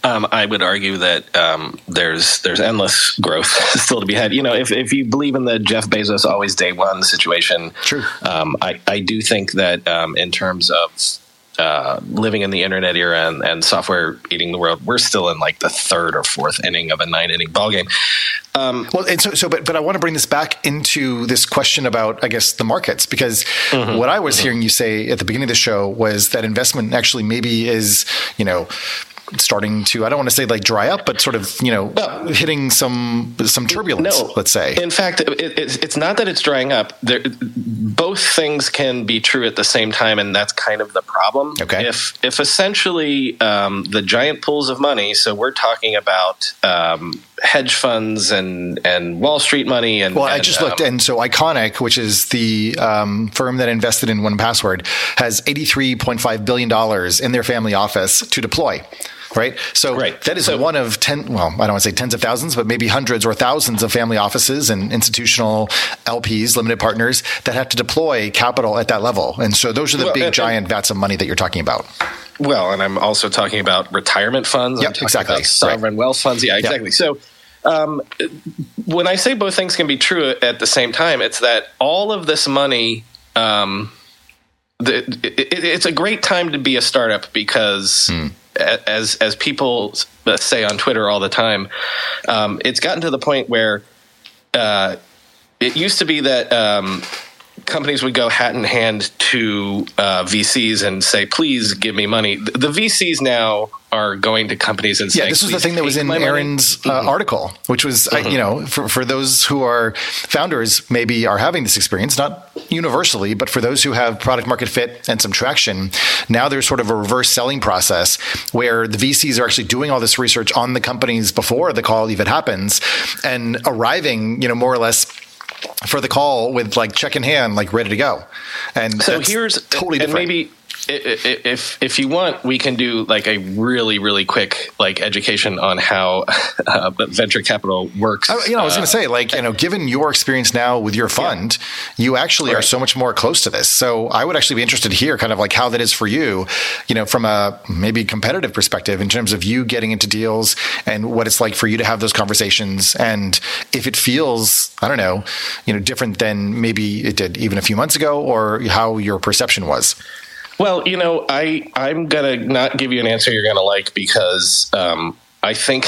um, I would argue that um, there's there's endless growth still to be had. You know, if, if you believe in the Jeff Bezos always day one situation, true. Um, I I do think that um, in terms of uh, living in the internet era and, and, software eating the world, we're still in like the third or fourth inning of a nine inning ballgame. Um, well, and so, so, but, but I want to bring this back into this question about, I guess, the markets, because mm-hmm, what I was mm-hmm. hearing you say at the beginning of the show was that investment actually maybe is, you know, starting to I don't want to say like dry up, but sort of you know no. hitting some some turbulence. No. let's say. In fact, it, it's, it's not that it's drying up. There, both things can be true at the same time, and that's kind of the problem. Okay. If if essentially um, the giant pools of money, so we're talking about um, hedge funds and and Wall Street money and well, and, I just looked, um, and so ICONIQ, which is the um, firm that invested in 1Password, has eighty three point five billion dollars in their family office to deploy right? So right. that is so, one of 10, well, I don't want to say tens of thousands, but maybe hundreds or thousands of family offices and institutional LPs, limited partners that have to deploy capital at that level. And so those are the well, big, and, giant and, vats of money that you're talking about. Well, and I'm also talking about retirement funds. Yep, exactly. sovereign right. wealth funds. Yeah, exactly. Yep. So um, when I say both things can be true at the same time, it's that all of this money um, the, it, it's a great time to be a startup because hmm as as people say on Twitter all the time, um, it's gotten to the point where uh, it used to be that um, companies would go hat in hand to uh, VCs and say, "Please give me money." The, VCs now are going to companies and saying, "Yeah, this was the thing that was in Erin's uh, mm-hmm. article, which was, mm-hmm. you know, for, for those who are founders, maybe are having this experience, not universally, but for those who have product market fit and some traction, now there's sort of a reverse selling process where the VCs are actually doing all this research on the companies before the call even happens and arriving, you know, more or less for the call with like check in hand, like ready to go. And so here's totally different. Maybe if if you want, we can do like a really really quick like education on how uh, venture capital works. I, you know, I was going to say like you know, given your experience now with your fund, yeah. you actually right. are so much more close to this. So I would actually be interested to hear kind of like how that is for you. You know, from a maybe competitive perspective in terms of you getting into deals and what it's like for you to have those conversations, and if it feels I don't know, you know, different than maybe it did even a few months ago, or how your perception was. Well, you know, I I'm gonna not give you an answer you're gonna like because um, I think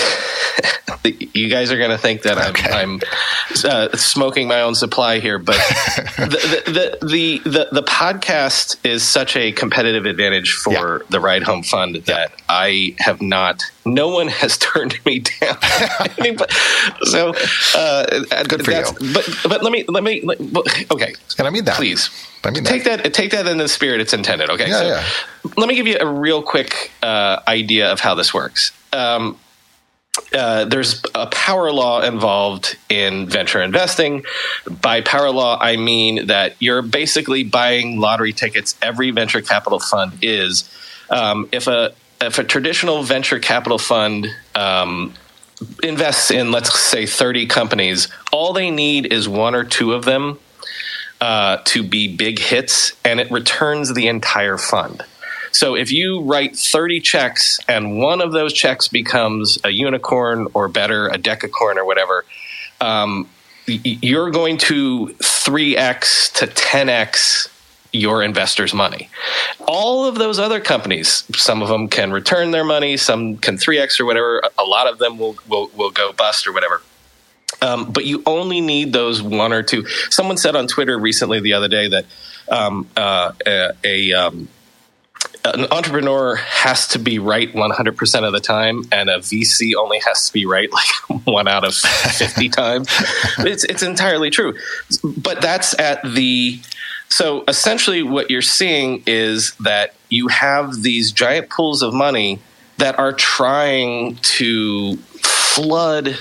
you guys are going to think that I'm, Okay. I'm uh, smoking my own supply here, but the, the, the, the, the podcast is such a competitive advantage for Yeah. the Ride Home Fund that I have not, no one has turned me down. So, uh, Good for that's- But, but let me, let me, let, okay. And I mean that. Please. I mean take that. take that in the spirit it's intended. Okay, Yeah, so yeah. let me give you a real quick uh, idea of how this works. Um, uh, there's a power law involved in venture investing. By power law, I mean that you're basically buying lottery tickets. Every venture capital fund is. Um, if a if a traditional venture capital fund um, invests in, let's say, 30 companies, all they need is one or two of them uh, to be big hits, and it returns the entire fund. So if you write 30 checks and one of those checks becomes a unicorn or better, a decacorn or whatever, um, you're going to 3x to 10x your investors' money. All of those other companies, some of them can return their money, some can 3x or whatever. A lot of them will, will, will go bust or whatever. Um, but you only need those one or two. Someone said on Twitter recently the other day that um, uh, a, a um, an entrepreneur has to be right 100% of the time, and a VC only has to be right like one out of 50 times. It's, it's entirely true. But that's at the. So essentially, what you're seeing is that you have these giant pools of money that are trying to flood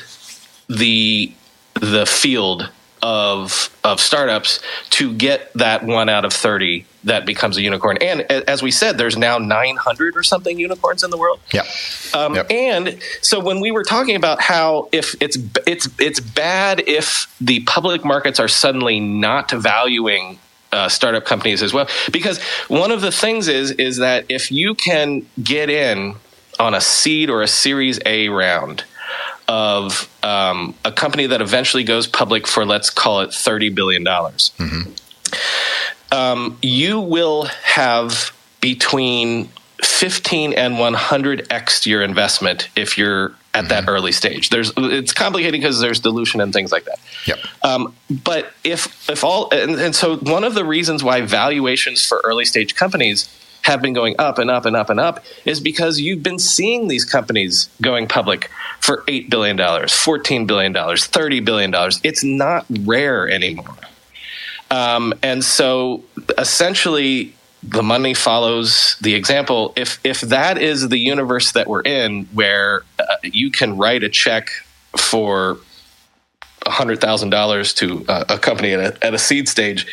the the field of of startups to get that one out of 30 that becomes a unicorn and as we said there's now 900 or something unicorns in the world Yeah. um, Yep. And so when we were talking about how if it's it's it's bad if the public markets are suddenly not valuing uh, startup companies as well, because one of the things is is that if you can get in on a seed or a Series A round of um, a company that eventually goes public for let's call it thirty billion dollars um, you will have between 15 and 100x your investment if you're at that early stage. There's it's complicated because there's dilution and things like that. Yep. Um, but if if all and, and so one of the reasons why valuations for early stage companies have been going up and up and up and up is because you've been seeing these companies going public for eight billion dollars, fourteen billion dollars, thirty billion dollars. It's not rare anymore. Um, and so essentially the money follows the example. If if that is the universe that we're in, where uh, you can write a check for hundred thousand dollars to uh, a company at a, at a seed stage,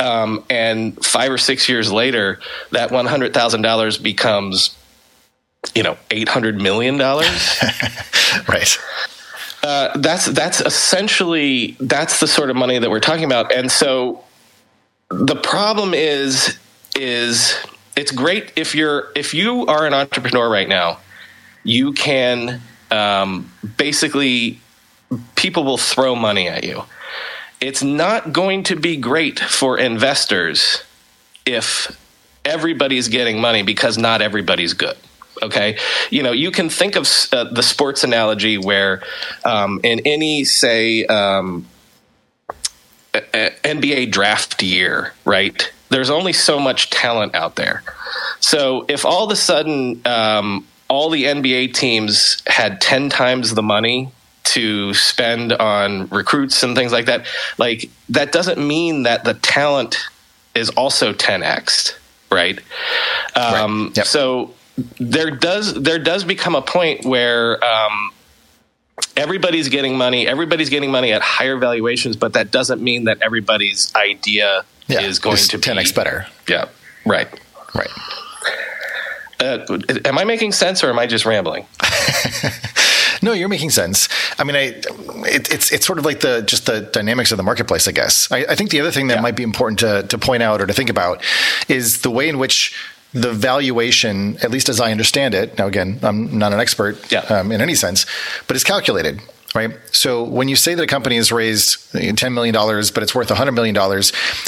um, and five or six years later, that one hundred thousand dollars becomes, you know, eight hundred million dollars. Right. Uh, that's that's essentially that's the sort of money that we're talking about and so the problem is is it's great if you're if you are an entrepreneur right now you can um, basically people will throw money at you it's not going to be great for investors if everybody's getting money because not everybody's good okay? You know you can think of uh, the sports analogy where um, in any say um, nba draft year right there's only so much talent out there. So if all of a sudden um, all the nba teams had 10 times the money to spend on recruits and things like that like that doesn't mean that the talent is also 10x right um, Right. Yep. so there does there does become a point where um, everybody's getting money everybody's getting money at higher valuations but that doesn't mean that everybody's idea Yeah. is going to 10x be better. yeah right Right. uh, am i making sense or am i just rambling No, you're making sense. I mean, I it, it's it's sort of like the just the dynamics of the marketplace, I guess. I, I think the other thing that Yeah. might be important to to point out or to think about is the way in which the valuation, at least as I understand it. Now, again, I'm not an expert Yeah. um, in any sense, but it's calculated. Right? So when you say that a company has raised $10 million, but it's worth $100 million,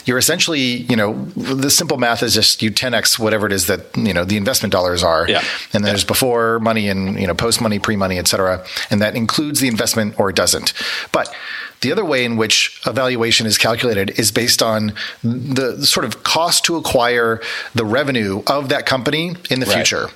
you're essentially, you know, the simple math is just you 10x whatever it is that, you know, the investment dollars are. Yeah. And there's before money and, you know, post money, pre money, et cetera. And that includes the investment or it doesn't. But the other way in which evaluation is calculated is based on the sort of cost to acquire the revenue of that company in the Right. future.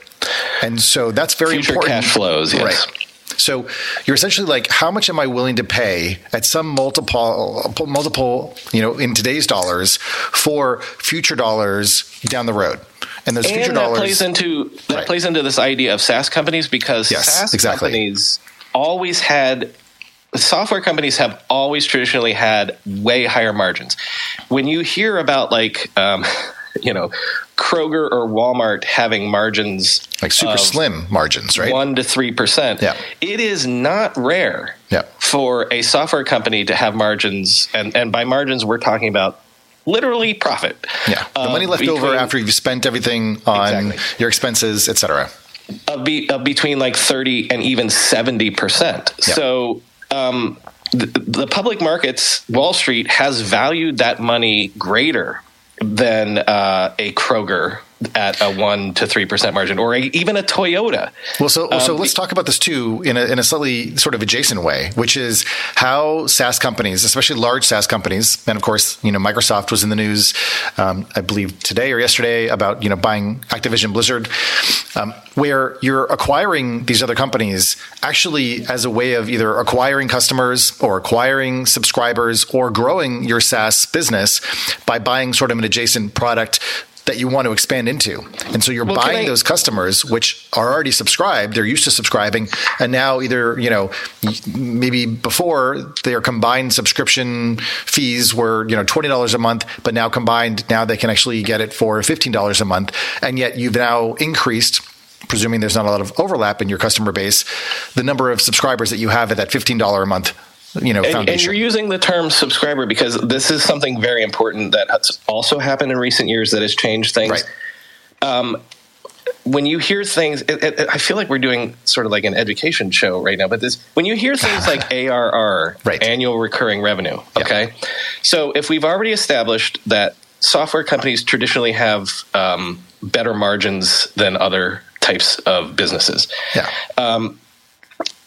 And so that's very Future important. cash flows, yes. Right. So you're essentially like, how much am I willing to pay at some multiple, multiple, you know, in today's dollars for future dollars down the road? And those future that dollars plays into that Right. plays into this idea of SaaS companies because Yes, SaaS exactly. companies always had software companies have always traditionally had way higher margins. When you hear about like um, you know Kroger or Walmart having margins like super slim margins, right? one to three percent, Yeah. it is not rare Yeah. for a software company to have margins, and and by margins we're talking about literally profit. yeah. The uh, money left over after you've spent everything on Exactly. your expenses, et cetera. of, be, of between like 30 and even 70%. Yeah. So um, the, the public markets, Wall Street has valued that money greater than uh, a Kroger at a 1 to 3% margin or a, even a Toyota. Well, so Um, so let's talk about this too in a, in a slightly sort of adjacent way, which is how SaaS companies, especially large SaaS companies, and of course, you know, Microsoft was in the news, um, I believe today or yesterday about you know buying Activision Blizzard, um, where you're acquiring these other companies actually as a way of either acquiring customers or acquiring subscribers or growing your SaaS business by buying sort of an adjacent product that you want to expand into. And so you're Well, buying I- those customers which are already subscribed they're used to subscribing and now either you know maybe before their combined subscription fees were you know $20 a month but now combined now they can actually get it for $15 a month and yet you've now increased presuming there's not a lot of overlap in your customer base the number of subscribers that you have at that $15 a month you know And, and you're using the term subscriber because this is something very important that has also happened in recent years that has changed things. right when you hear things, it, it, I feel like we're doing sort of like an education show right now. But this, when you hear things like ARR, Right. annual recurring revenue, okay. So if we've already established that software companies traditionally have um, better margins than other types of businesses, yeah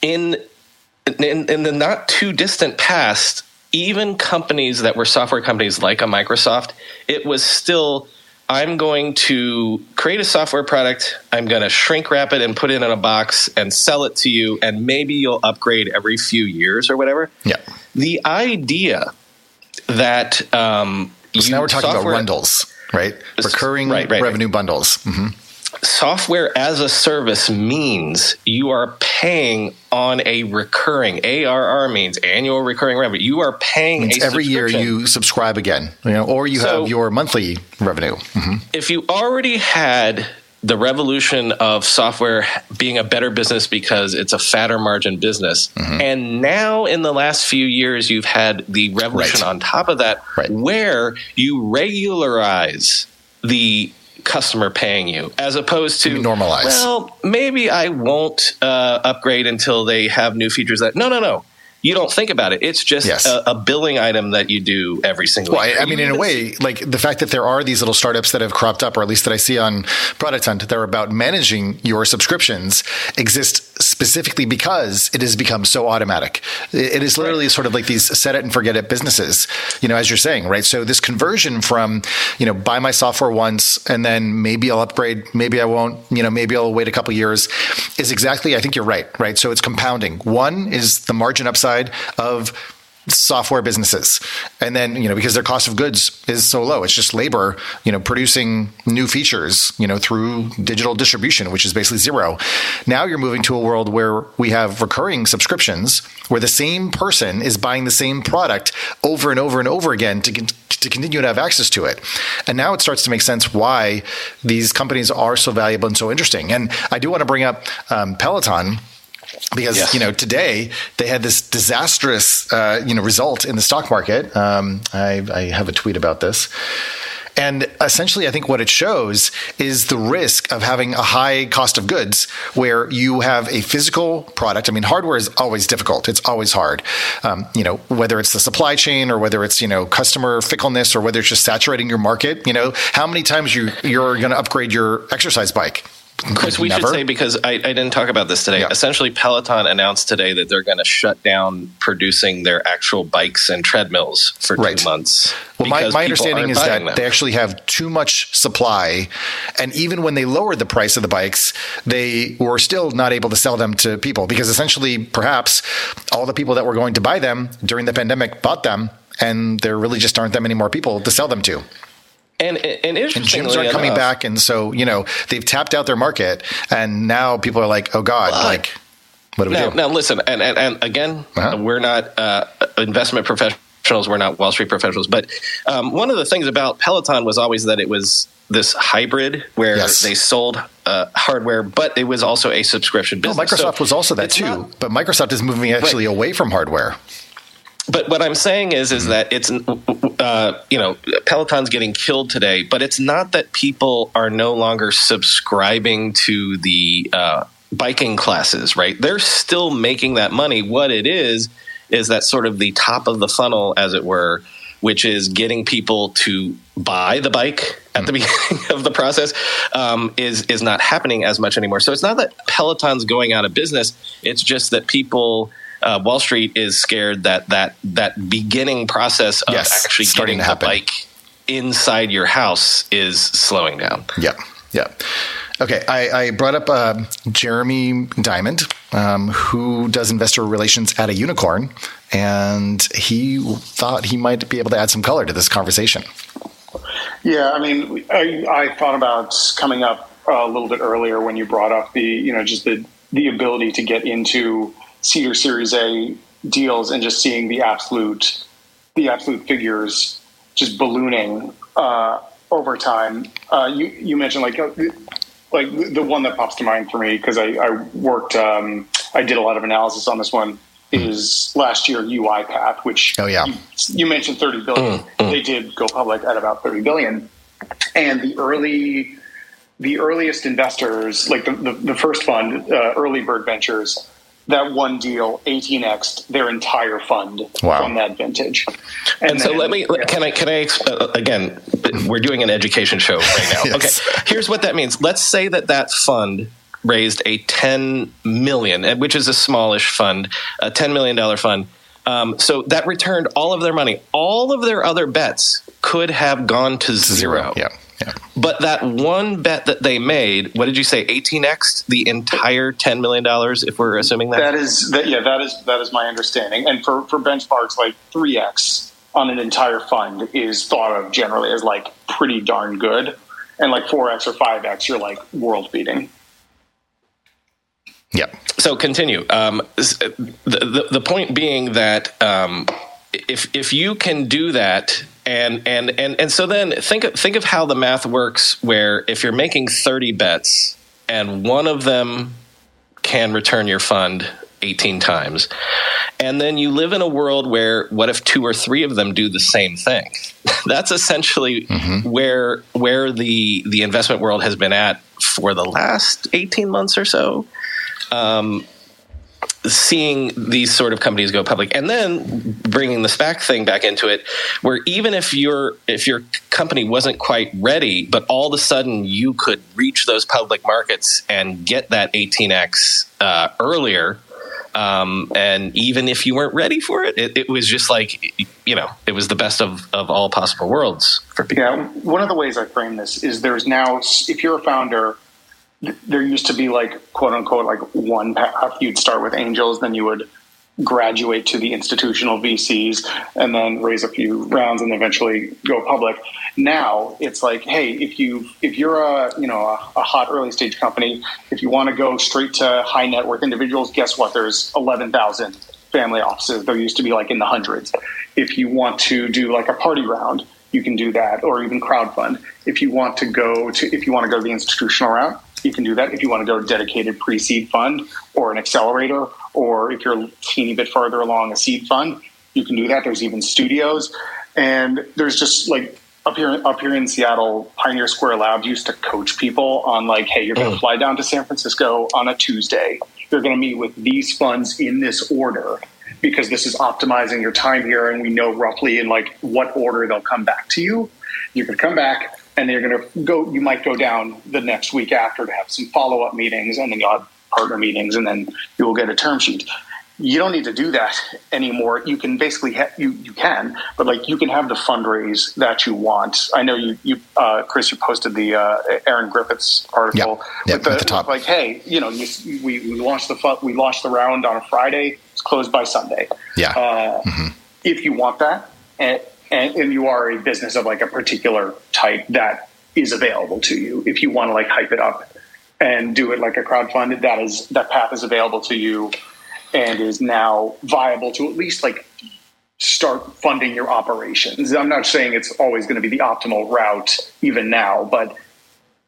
in, in in the not too distant past, even companies that were software companies like a Microsoft, it was still I'm going to create a software product, I'm going to shrink wrap it and put it in a box and sell it to you and maybe you'll upgrade every few years or whatever. yeah The idea that um so now we're talking software- about bundles right recurring Right, right, right. revenue bundles hmm software as a service means you are paying on a recurring ARR means annual recurring revenue. You are paying a every year you subscribe again, you know, or you So- have your monthly revenue. Mhm. if you already had the revolution of software being a better business because it's a fatter margin business. Mm-hmm. And now in the last few years, you've had the revolution Right. on top of that Right. where you regularize the customer paying you as opposed to normalize. well maybe i won't uh, upgrade until they have new features that no no no you don't think about it it's just Yes. a, a billing item that you do every single Well, I, I mean, in a way, like the fact that there are these little startups that have cropped up, or at least that I see on Product Hunt, that are about managing your subscriptions, exist specifically because it has become so automatic. It is literally sort of like these set it and forget it businesses, you know, as you're saying, right? So this conversion from, you know, buy my software once and then maybe I'll upgrade, maybe I won't, you know, maybe I'll wait a couple years is exactly, I think you're right, right? So it's compounding. One is the margin upside of software businesses. And then you know because their cost of goods is so low it's just labor you know producing new features you know through digital distribution which is basically zero. Now you're moving to a world where we have recurring subscriptions where the same person is buying the same product over and over and over again to to continue to have access to it. And now it starts to make sense why these companies are so valuable and so interesting. And i do want to bring up um, peloton because Yes. you know today they had this disastrous uh, you know result in the stock market. Um, I, I have a tweet about this, And essentially, I think what it shows is the risk of having a high cost of goods where you have a physical product. I mean, hardware is always difficult. It's always hard. Um, you know, whether it's the supply chain or whether it's, you know, customer fickleness or whether it's just saturating your market, you know, how many times you, you're going to upgrade your exercise bike? Chris, we Never. should say because I, I didn't talk about this today. Yeah. Essentially, Peloton announced today that they're going to shut down producing their actual bikes and treadmills for Right. two months. Well, my, my understanding is that them. they actually have too much supply. And even when they lowered the price of the bikes, they were still not able to sell them to people because essentially, perhaps all the people that were going to buy them during the pandemic bought them. And there really just aren't that many more people to sell them to. And, and And gyms aren't coming enough- back. And so, you know, they've tapped out their market. And now people are like, oh God, like, what do we Now, do? now listen, and, and, and again, Uh-huh. we're not uh, investment professionals. We're not Wall Street professionals. But um, one of the things about Peloton was always that it was this hybrid where Yes. they sold uh, hardware, but it was also a subscription No, business. Microsoft So was also that too. not- but Microsoft is moving actually away from hardware. But what I'm saying is, is that it's, uh, you know, Peloton's getting killed today, but it's not that people are no longer subscribing to the uh, biking classes, right? They're still making that money. What it is, is that sort of the top of the funnel, as it were, which is getting people to buy the bike at the beginning of the process, um, is is not happening as much anymore. So it's not that Peloton's going out of business. It's just that people. Uh, Wall Street is scared that that that beginning process of Yes, actually starting getting to the happen. bike inside your house is slowing down. Yeah, yeah. Okay, I, I brought up uh, Jeremy Diamond, um, who does investor relations at a unicorn, and he thought he might be able to add some color to this conversation. Yeah, I mean, I, I thought about coming up a little bit earlier when you brought up the, you know, just the the ability to get into seed or Series A deals and just seeing the absolute the absolute figures just ballooning uh, over time. Uh, you you mentioned like uh, like the one that pops to mind for me because I, I worked um, I did a lot of analysis on this one is last year UiPath, which Oh, yeah. you, you mentioned 30 billion. They did go public at about 30 billion. And the early, the earliest investors, like the, the, the first fund, uh, Early Bird Ventures, that one deal 18x their entire fund Wow. from that vintage. And, so then- let me yeah. can I can I exp- uh, again we're doing an education show right now. Yes. Okay. Here's what that means. Let's say that that fund raised a 10 million, uh, which is a smallish fund, a 10 million dollar fund. Um, so that returned all of their money. All of their other bets could have gone to zero. Yeah, yeah. But that one bet that they made, what did you say? 18x the entire 10 million dollars if we're assuming that? That is that. Yeah, that is that is my understanding. And for for benchmarks, like three x on an entire fund is thought of generally as like pretty darn good, and like four x or five x, you're like world beating. Yeah. so continue. Um, the, the the point being that um, if if you can do that, and and and and so then think of, think of how the math works. Where if you're making thirty bets and one of them can return your fund 18 times. And then you live in a world where what if two or three of them do the same thing? That's essentially where where the the investment world has been at for the last 18 months or so. Um, seeing these sort of companies go public and then bringing the SPAC thing back into it where even if your if your company wasn't quite ready but all of a sudden you could reach those public markets and get that 18x uh, earlier um, and even if you weren't ready for it, it it was just like you know it was the best of, of all possible worlds for people. Yeah, one of the ways I frame this is there's now, if you're a founder, there used to be like quote unquote like one path. You'd start with angels, then you would graduate to the institutional VCs, and then raise a few rounds, and eventually go public. Now it's like, hey, if you if you're a you know a, a hot early stage company, if you want to go straight to high net worth individuals, guess what? There's eleven thousand family offices. There used to be like in the hundreds. If you want to do like a party round, you can do that, or even crowdfund. If you want to go to if you want to go the institutional route, you can do that. If you want to go to a dedicated pre-seed fund or an accelerator, or if you're a teeny bit further along a seed fund, you can do that. There's even studios, and there's just like up here up here in Seattle, Pioneer Square Labs used to coach people on like, hey, you're going to mm. fly down to San Francisco on a Tuesday. You're going to meet with these funds in this order because this is optimizing your time here, and we know roughly in like what order they'll come back to you. You can come back, and then you're going to go. You might go down the next week after to have some follow up meetings, and then you'll have partner meetings, and then you will get a term sheet you don't need to do that anymore. You can basically ha- you you can, but like you can have the fundraise that you want. I know you you uh, Chris, you posted the uh, Erin Griffith's article yep, the, at the top. Like, hey, you know, you, we, we launched the fun, we launched the round on a Friday. It's closed by Sunday. Yeah. Uh, mm-hmm. If you want that, and, and and you are a business of like a particular type that is available to you, if you want to like hype it up and do it like a crowdfunded, that is that path is available to you and is now viable to at least like start funding your operations. I'm not saying it's always going to be the optimal route even now, but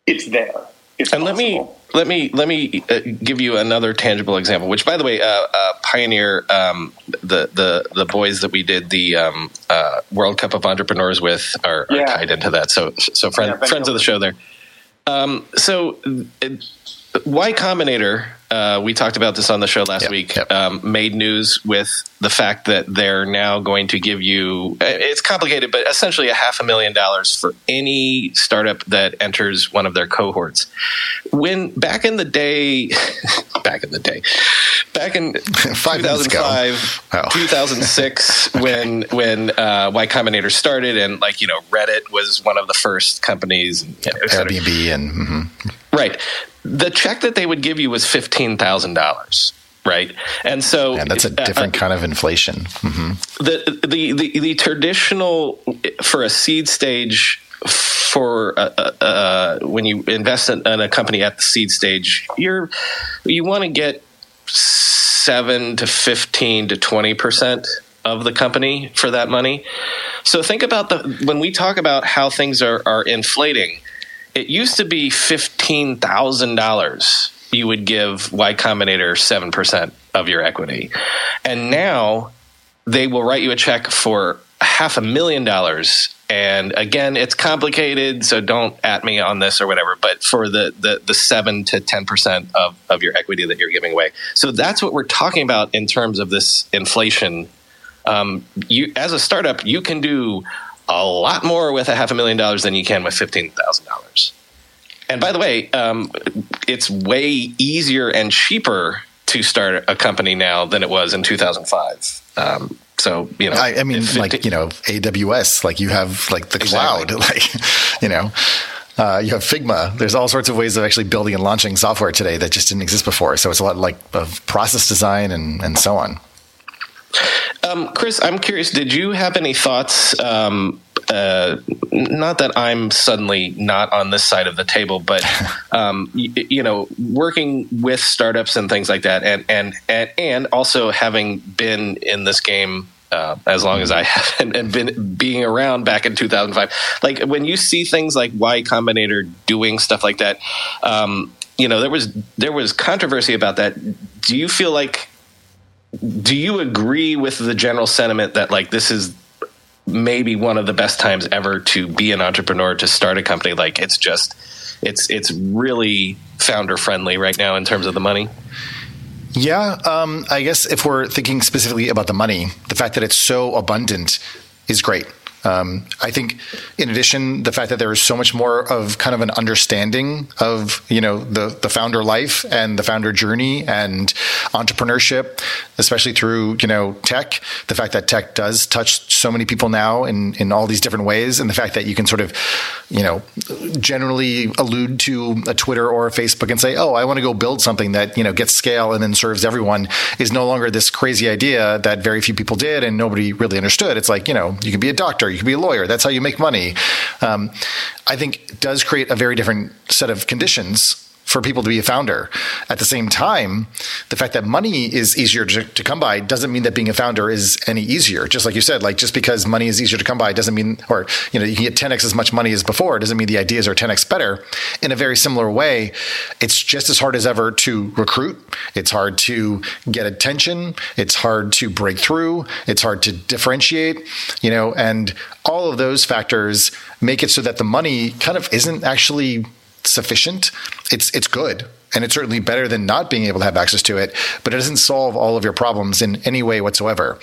it's there. It's and possible. let me let me let me uh, give you another tangible example. Which, by the way, uh, uh, Pioneer, um, the the the boys that we did the um, uh, World Cup of Entrepreneurs with are, are Yeah. tied into that. So so friend, Yeah, friends of the show there. Um, so. It, Y Combinator, uh, we talked about this on the show last Yep, week, yep. um, made news with the fact that they're now going to give you, it's complicated, but essentially a half a million dollars for any startup that enters one of their cohorts. When back in the day, back in the day, back in Five minutes ago. 2005, Oh. 2006, when when uh, Y Combinator started, and like you know, Reddit was one of the first companies, and, you know. Airbnb and mhm. Right. The check that they would give you was fifteen thousand dollars. Right, and so and that's a uh, different kind of inflation. hmm the, the the the traditional for a seed stage for uh, uh, uh, when you invest in, in a company at the seed stage, you're you want to get seven to fifteen to twenty percent of the company for that money. So think about the when we talk about how things are are inflating. It used to be fifteen thousand dollars. You would give Y Combinator seven percent of your equity, and now they will write you a check for half a million dollars. And again, it's complicated, so don't at me on this or whatever. But for the the, the seven to ten percent of of your equity that you're giving away, so that's what we're talking about in terms of this inflation. Um, you as a startup, you can do a lot more with a half a million dollars than you can with fifteen thousand dollars. And by the way, um, it's way easier and cheaper to start a company now than it was in 2005. Um, so you know, I, I mean, it- like you know, AWS, like you have like the Exactly. cloud, like you know. Uh, you have Figma. There's all sorts of ways of actually building and launching software today that just didn't exist before. So it's a lot like of process design and, and so on. Um, Chris, I'm curious. Did you have any thoughts? Um, uh, not that I'm suddenly not on this side of the table, but um, you, you know, working with startups and things like that, and and and, and also having been in this game. Uh, as long as I have and, and been being around back in 2005, like when you see things like Y Combinator doing stuff like that, um, you know there was there was controversy about that. Do you feel like do you agree with the general sentiment that like this is maybe one of the best times ever to be an entrepreneur to start a company like it's just it's it's really founder friendly right now in terms of the money Yeah, um, I guess if we're thinking specifically about the money, the fact that it's so abundant is great. Um, I think, in addition, the fact that there is so much more of kind of an understanding of you know the the founder life and the founder journey and entrepreneurship, especially through you know tech. The fact that tech does touch so many people now in in all these different ways, and the fact that you can sort of you know generally allude to a Twitter or a Facebook and say, "Oh, I want to go build something that you know gets scale and then serves everyone," is no longer this crazy idea that very few people did and nobody really understood. It's like you know you can be a doctor, you can be a lawyer. That's how you make money. Um, I think does create a very different set of conditions for people to be a founder. At the same time, the fact that money is easier to, to, come by doesn't mean that being a founder is any easier. Just like you said, like just because money is easier to come by doesn't mean, or you know, you can get 10x as much money as before doesn't mean the ideas are 10x better. In a very similar way, it's just as hard as ever to recruit. It's hard to get attention. It's hard to break through. It's hard to differentiate. You know, and all of those factors make it so that the money kind of isn't actually sufficient. It's it's good, and it's certainly better than not being able to have access to it. But it doesn't solve all of your problems in any way whatsoever.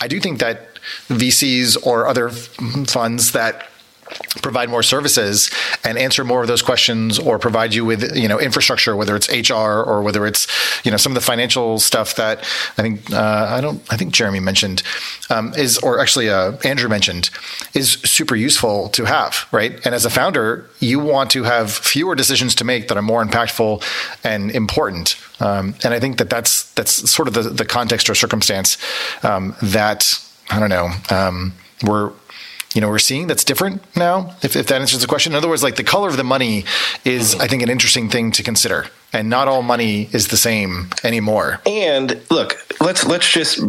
I do think that VCs or other funds that provide more services and answer more of those questions or provide you with you know infrastructure whether it's HR or whether it's you know some of the financial stuff that I think uh, I don't I think Jeremy mentioned um, is or actually uh, Andrew mentioned is super useful to have right? And as a founder you want to have fewer decisions to make that are more impactful and important. Um, and I think that that's that's sort of the, the context or circumstance um, that I don't know um, we're you know we're seeing that's different now if, if that answers the question. In other words like the color of the money is i think an interesting thing to consider and not all money is the same anymore. And look let's let's just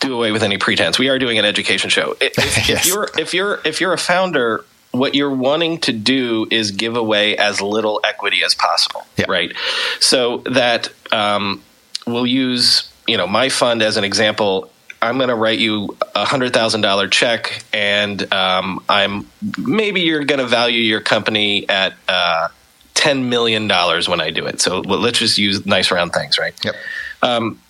do away with any pretense. We are doing an education show. If, yes. if you're if you're if you're a founder what you're wanting to do is give away as little equity as possible yeah. right? So that um, we'll use you know my fund as an example I'm going to write you a hundred thousand dollar check, and um, I'm maybe you're going to value your company at uh, ten million dollars when I do it. So well, let's just use nice round things, right? Yep. Um,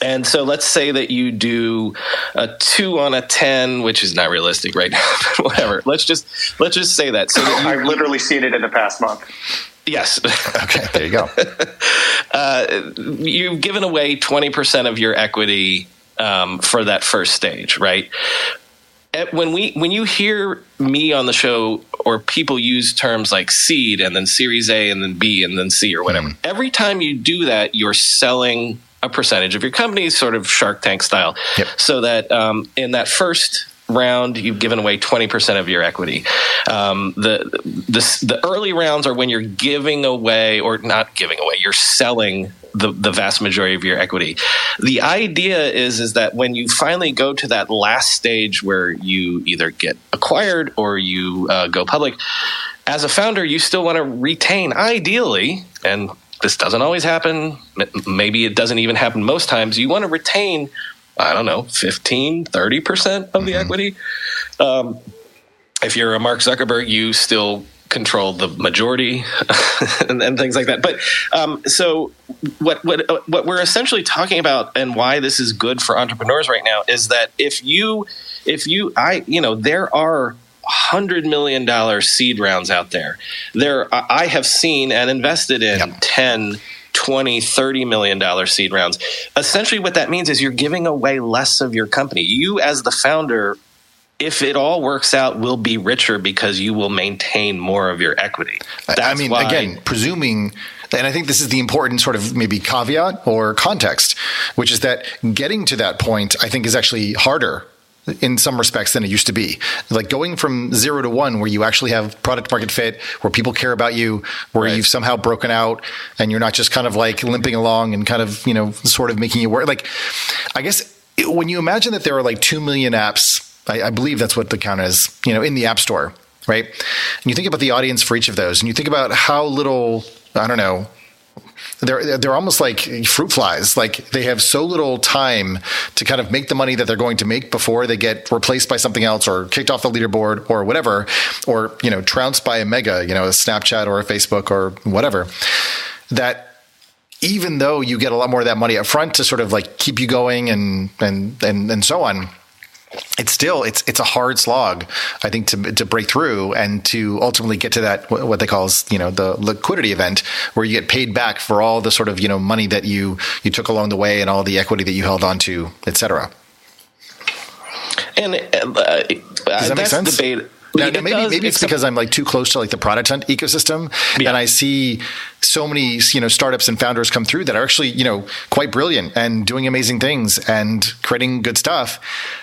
and so let's say that you do a two on a ten, which is not realistic right now, but whatever. Let's just let's just say that. So that you, I've literally seen it in the past month. Yes. okay, there you go. uh, you've given away twenty percent of your equity um, for that first stage, right? When we when you hear me on the show or people use terms like seed and then Series A and then B and then C or whatever, mm. every time you do that, you're selling a percentage of your company, sort of Shark Tank style, yep. so that um, in that first round, you've given away 20% of your equity. Um, the, the, the early rounds are when you're giving away, or not giving away, you're selling the, the vast majority of your equity. The idea is is that when you finally go to that last stage where you either get acquired or you uh, go public, as a founder, you still want to retain, ideally, and this doesn't always happen. Maybe it doesn't even happen most times. You want to retain I don't know, 15, 30% of the mm-hmm. equity. Um, if you're a Mark Zuckerberg, you still control the majority and, and, things like that. But um, so what what what we're essentially talking about and why this is good for entrepreneurs right now is that if you if you I you know there are hundred million dollar seed rounds out there. There I have seen and invested in yep. ten 20 30 million dollar seed rounds essentially what that means is you're giving away less of your company you as the founder if it all works out will be richer because you will maintain more of your equity That's i mean why, again presuming and I think this is the important sort of maybe caveat or context, which is that getting to that point, I think, is actually harder in some respects than it used to be. Like going from zero to one, where you actually have product market fit, where people care about you, where right. you've somehow broken out, and you're not just kind of like limping along and kind of you know sort of making it work. Like, I guess when you imagine that there are like two million apps, I, I believe that's what the count is, you know, in the app store, right? And you think about the audience for each of those, and you think about how little I don't know they're they're almost like fruit flies. Like they have so little time to kind of make the money that they're going to make before they get replaced by something else or kicked off the leaderboard or whatever, or you know trounced by a mega, you know, a Snapchat or a Facebook or whatever. That even though you get a lot more of that money up front to sort of like keep you going and and and and so on it's still it's it's a hard slog i think to to break through and to ultimately get to that what they call you know the liquidity event where you get paid back for all the sort of you know money that you you took along the way and all the equity that you held on to etc and uh, Does that that's debate Now, now maybe does, maybe it's because I'm like too close to like the product hunt ecosystem, Yeah. and I see so many you know startups and founders come through that are actually you know quite brilliant and doing amazing things and creating good stuff.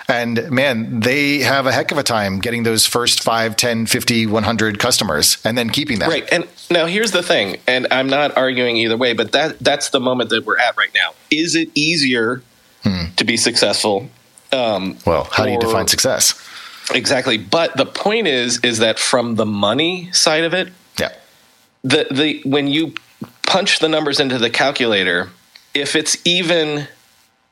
And man, they have a heck of a time getting those first 5, 10, 50, 100 customers and then keeping them. Right. And now here's the thing, and I'm not arguing either way, but that that's the moment that we're at right now. Is it easier to be successful? Um, Well, how do you define success? Exactly. But the point is, is that from the money side of it, Yeah. the the when you punch the numbers into the calculator, if it's even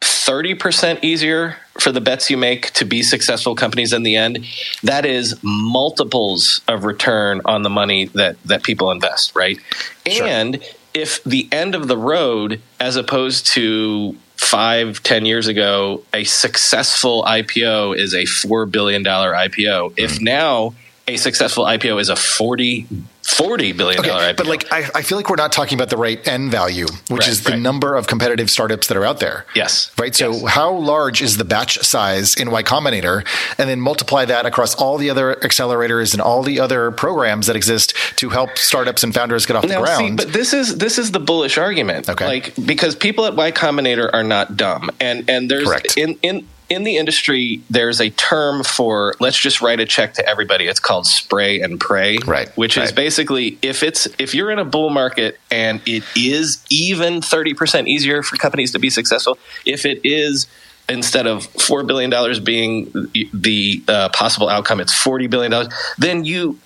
thirty percent easier for the bets you make to be successful companies in the end, that is multiples of return on the money that that people invest, right? sure. And if the end of the road, as opposed to five, ten years ago, a successful IPO is a four billion dollar IPO. If hmm. now a successful IPO is a 40, 40 billion dollar Okay, IPO. but like I, I feel like we're not talking about the right end value, which Right, is the right. number of competitive startups that are out there. Yes. Right. So Yes. how large is the batch size in Y Combinator, and then multiply that across all the other accelerators and all the other programs that exist to help startups and founders get off the Now, see, ground. but this is this is the bullish argument. Okay. Like because people at Y Combinator are not dumb, and and there's Correct. in in in the industry there's a term for let's just write a check to everybody. It's called spray and pray. Right, Which is basically if it's if you're in a bull market and it is even thirty percent easier for companies to be successful, if it is instead of four billion dollars being the uh, possible outcome, it's forty billion dollars. Then you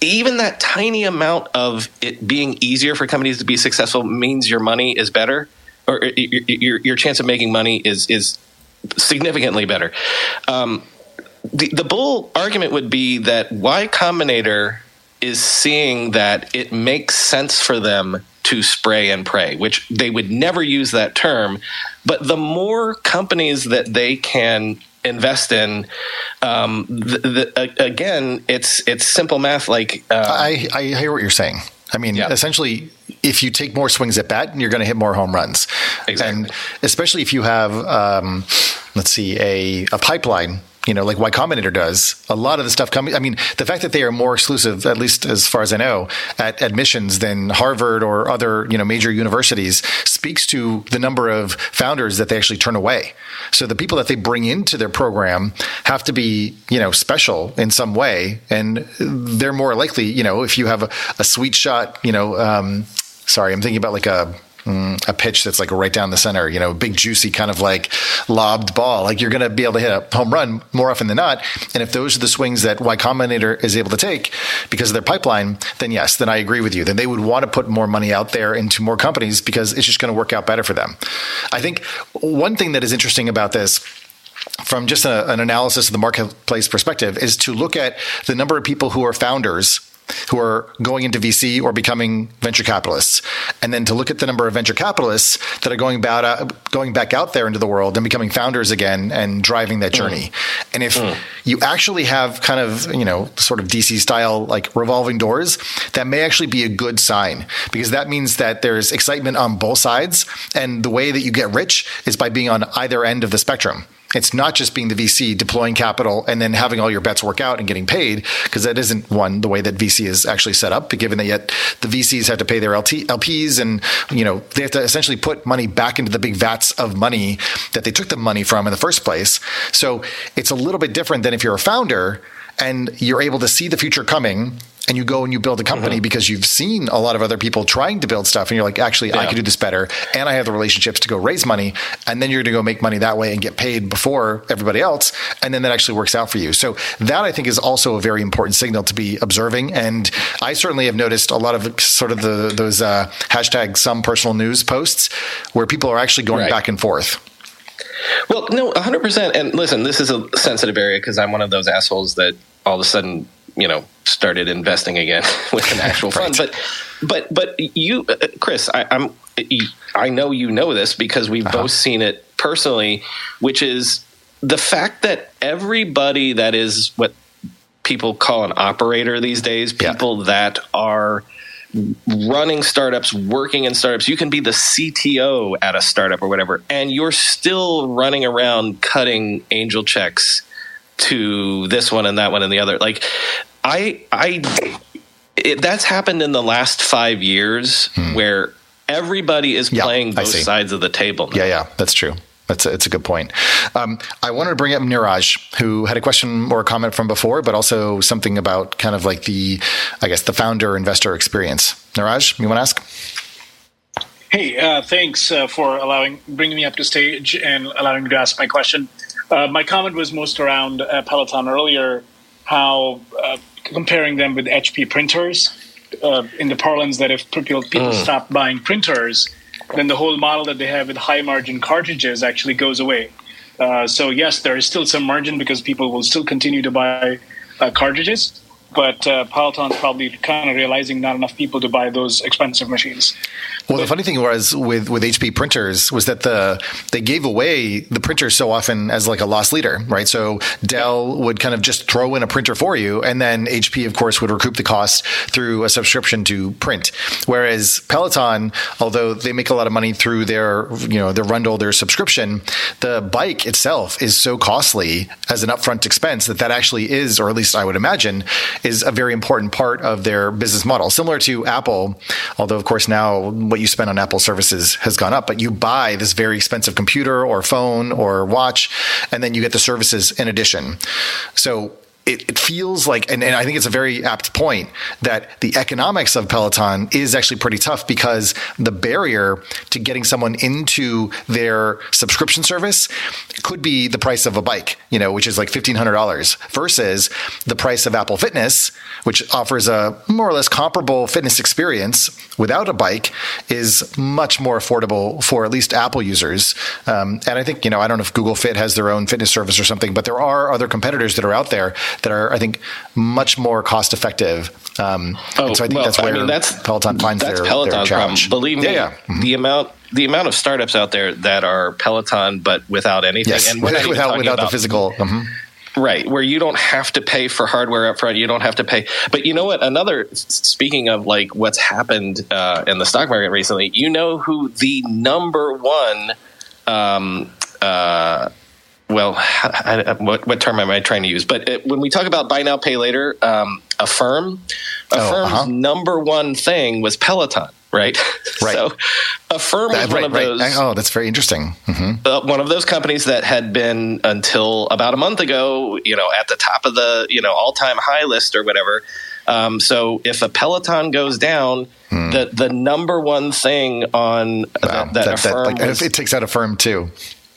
even that tiny amount of it being easier for companies to be successful means your money is better, or your your, your chance of making money is is significantly better. Um, the, the bull argument would be that Y Combinator is seeing that it makes sense for them to spray and pray, which they would never use that term. But the more companies that they can invest in, um, the, the, again, it's it's simple math. Like uh, I, I hear what you're saying. I mean, Yeah. essentially, if you take more swings at bat, you're going to hit more home runs. Exactly. And especially if you have, um, let's see, a, a pipeline, you know, like Y Combinator does, a lot of the stuff coming. I mean, the fact that they are more exclusive, at least as far as I know, at admissions than Harvard or other, you know, major universities speaks to the number of founders that they actually turn away. So the people that they bring into their program have to be, you know, special in some way. And they're more likely, you know, if you have a, a sweet shot, you know, um, sorry, I'm thinking about like a, mm, a pitch that's like right down the center, you know, a big juicy kind of like lobbed ball. Like you're going to be able to hit a home run more often than not. And if those are the swings that Y Combinator is able to take because of their pipeline, then yes, then I agree with you. Then they would want to put more money out there into more companies because it's just going to work out better for them. I think one thing that is interesting about this from just a, an analysis of the marketplace perspective is to look at the number of people who are founders who are going into VC or becoming venture capitalists, and then to look at the number of venture capitalists that are going about uh, going back out there into the world and becoming founders again and driving that journey. And if you actually have kind of you know sort of DC style like revolving doors, that may actually be a good sign because that means that there's excitement on both sides, and the way that you get rich is by being on either end of the spectrum. It's not just being the VC deploying capital and then having all your bets work out and getting paid, because that isn't one the way that VC is actually set up. Given that yet the VCs have to pay their LT, LPs and you know they have to essentially put money back into the big vats of money that they took the money from in the first place. So it's a little bit different than if you're a founder and you're able to see the future coming and you go and you build a company because you've seen a lot of other people trying to build stuff and you're like actually I Yeah. could do this better and I have the relationships to go raise money and then you're going to go make money that way and get paid before everybody else and then that actually works out for you. So that I think is also a very important signal to be observing and I certainly have noticed a lot of sort of the those uh, hashtag some personal news posts where people are actually going Right. back and forth. Well, no, 100%. And listen, this is a sensitive area because I'm one of those assholes that all of a sudden, you know, started investing again with an actual fund. But, but, but you, uh, Chris, I, I'm, I know you know this because we've both seen it personally, which is the fact that everybody that is what people call an operator these days, Yeah. people that are running startups, working in startups. You can be the CTO at a startup or whatever, and you're still running around cutting angel checks to this one and that one and the other. Like I I it, that's happened in the last five years where everybody is Hmm. Yeah, playing both sides of the table. Now. Yeah, yeah, that's true. That's a, it's a good point. Um, I wanted to bring up Niraj, who had a question or a comment from before, but also something about kind of like the, I guess, the founder investor experience. Niraj, you want to ask? Hey, uh, thanks uh, for allowing bringing me up to stage and allowing me to ask my question. Uh, my comment was most around uh, Peloton earlier, how uh, comparing them with HP printers, uh, in the parlance that if people, people stop buying printers, then the whole model that they have with high margin cartridges actually goes away. Uh, so yes, there is still some margin because people will still continue to buy uh, cartridges, but uh, Peloton's probably kind of realizing not enough people to buy those expensive machines. Well, the funny thing was with with HP printers was that the they gave away the printers so often as like a loss leader, right? So Dell would kind of just throw in a printer for you, and then HP, of course, would recoup the cost through a subscription to print. Whereas Peloton, although they make a lot of money through their you know their Rundle, their subscription, the bike itself is so costly as an upfront expense that that actually is, or at least I would imagine, is a very important part of their business model. Similar to Apple, although of course now what you spend on Apple services has gone up, but you buy this very expensive computer or phone or watch, and then you get the services in addition. So it, it feels like, and, and I think it's a very apt point that the economics of Peloton is actually pretty tough because the barrier to getting someone into their subscription service could be the price of a bike, you know, which is like $1,500 versus the price of Apple Fitness, which offers a more or less comparable fitness experience without a bike is much more affordable for at least Apple users. Um, and I think, you know, I don't know if Google Fit has their own fitness service or something, but there are other competitors that are out there that are, I think, much more cost effective. Um, and so I think well, that's where I mean, that's, Peloton finds that's their, Peloton's their problem. challenge. Believe me, yeah, yeah. the amount the amount of startups out there that are Peloton but without anything, Yes, and we're not even without without the physical. mhm. Right, where you don't have to pay for hardware up front. You don't have to pay. But you know what? Another, speaking of like what's happened uh, in the stock market recently, you know who the number one, um, uh, well, I, what, what term am I trying to use? But it, when we talk about buy now, pay later, um, Affirm, Affirm's uh-huh. number one thing was Peloton. Right, Right. so Affirm was That- one of right. those Oh, that's very interesting. hmm uh, one of those companies that had been until about a month ago, you know, at the top of the you know all time high list or whatever. Um, so if a Peloton goes down, the the number one thing on Hmm. Wow. that, that, That- that- like, was- it takes out Affirm too.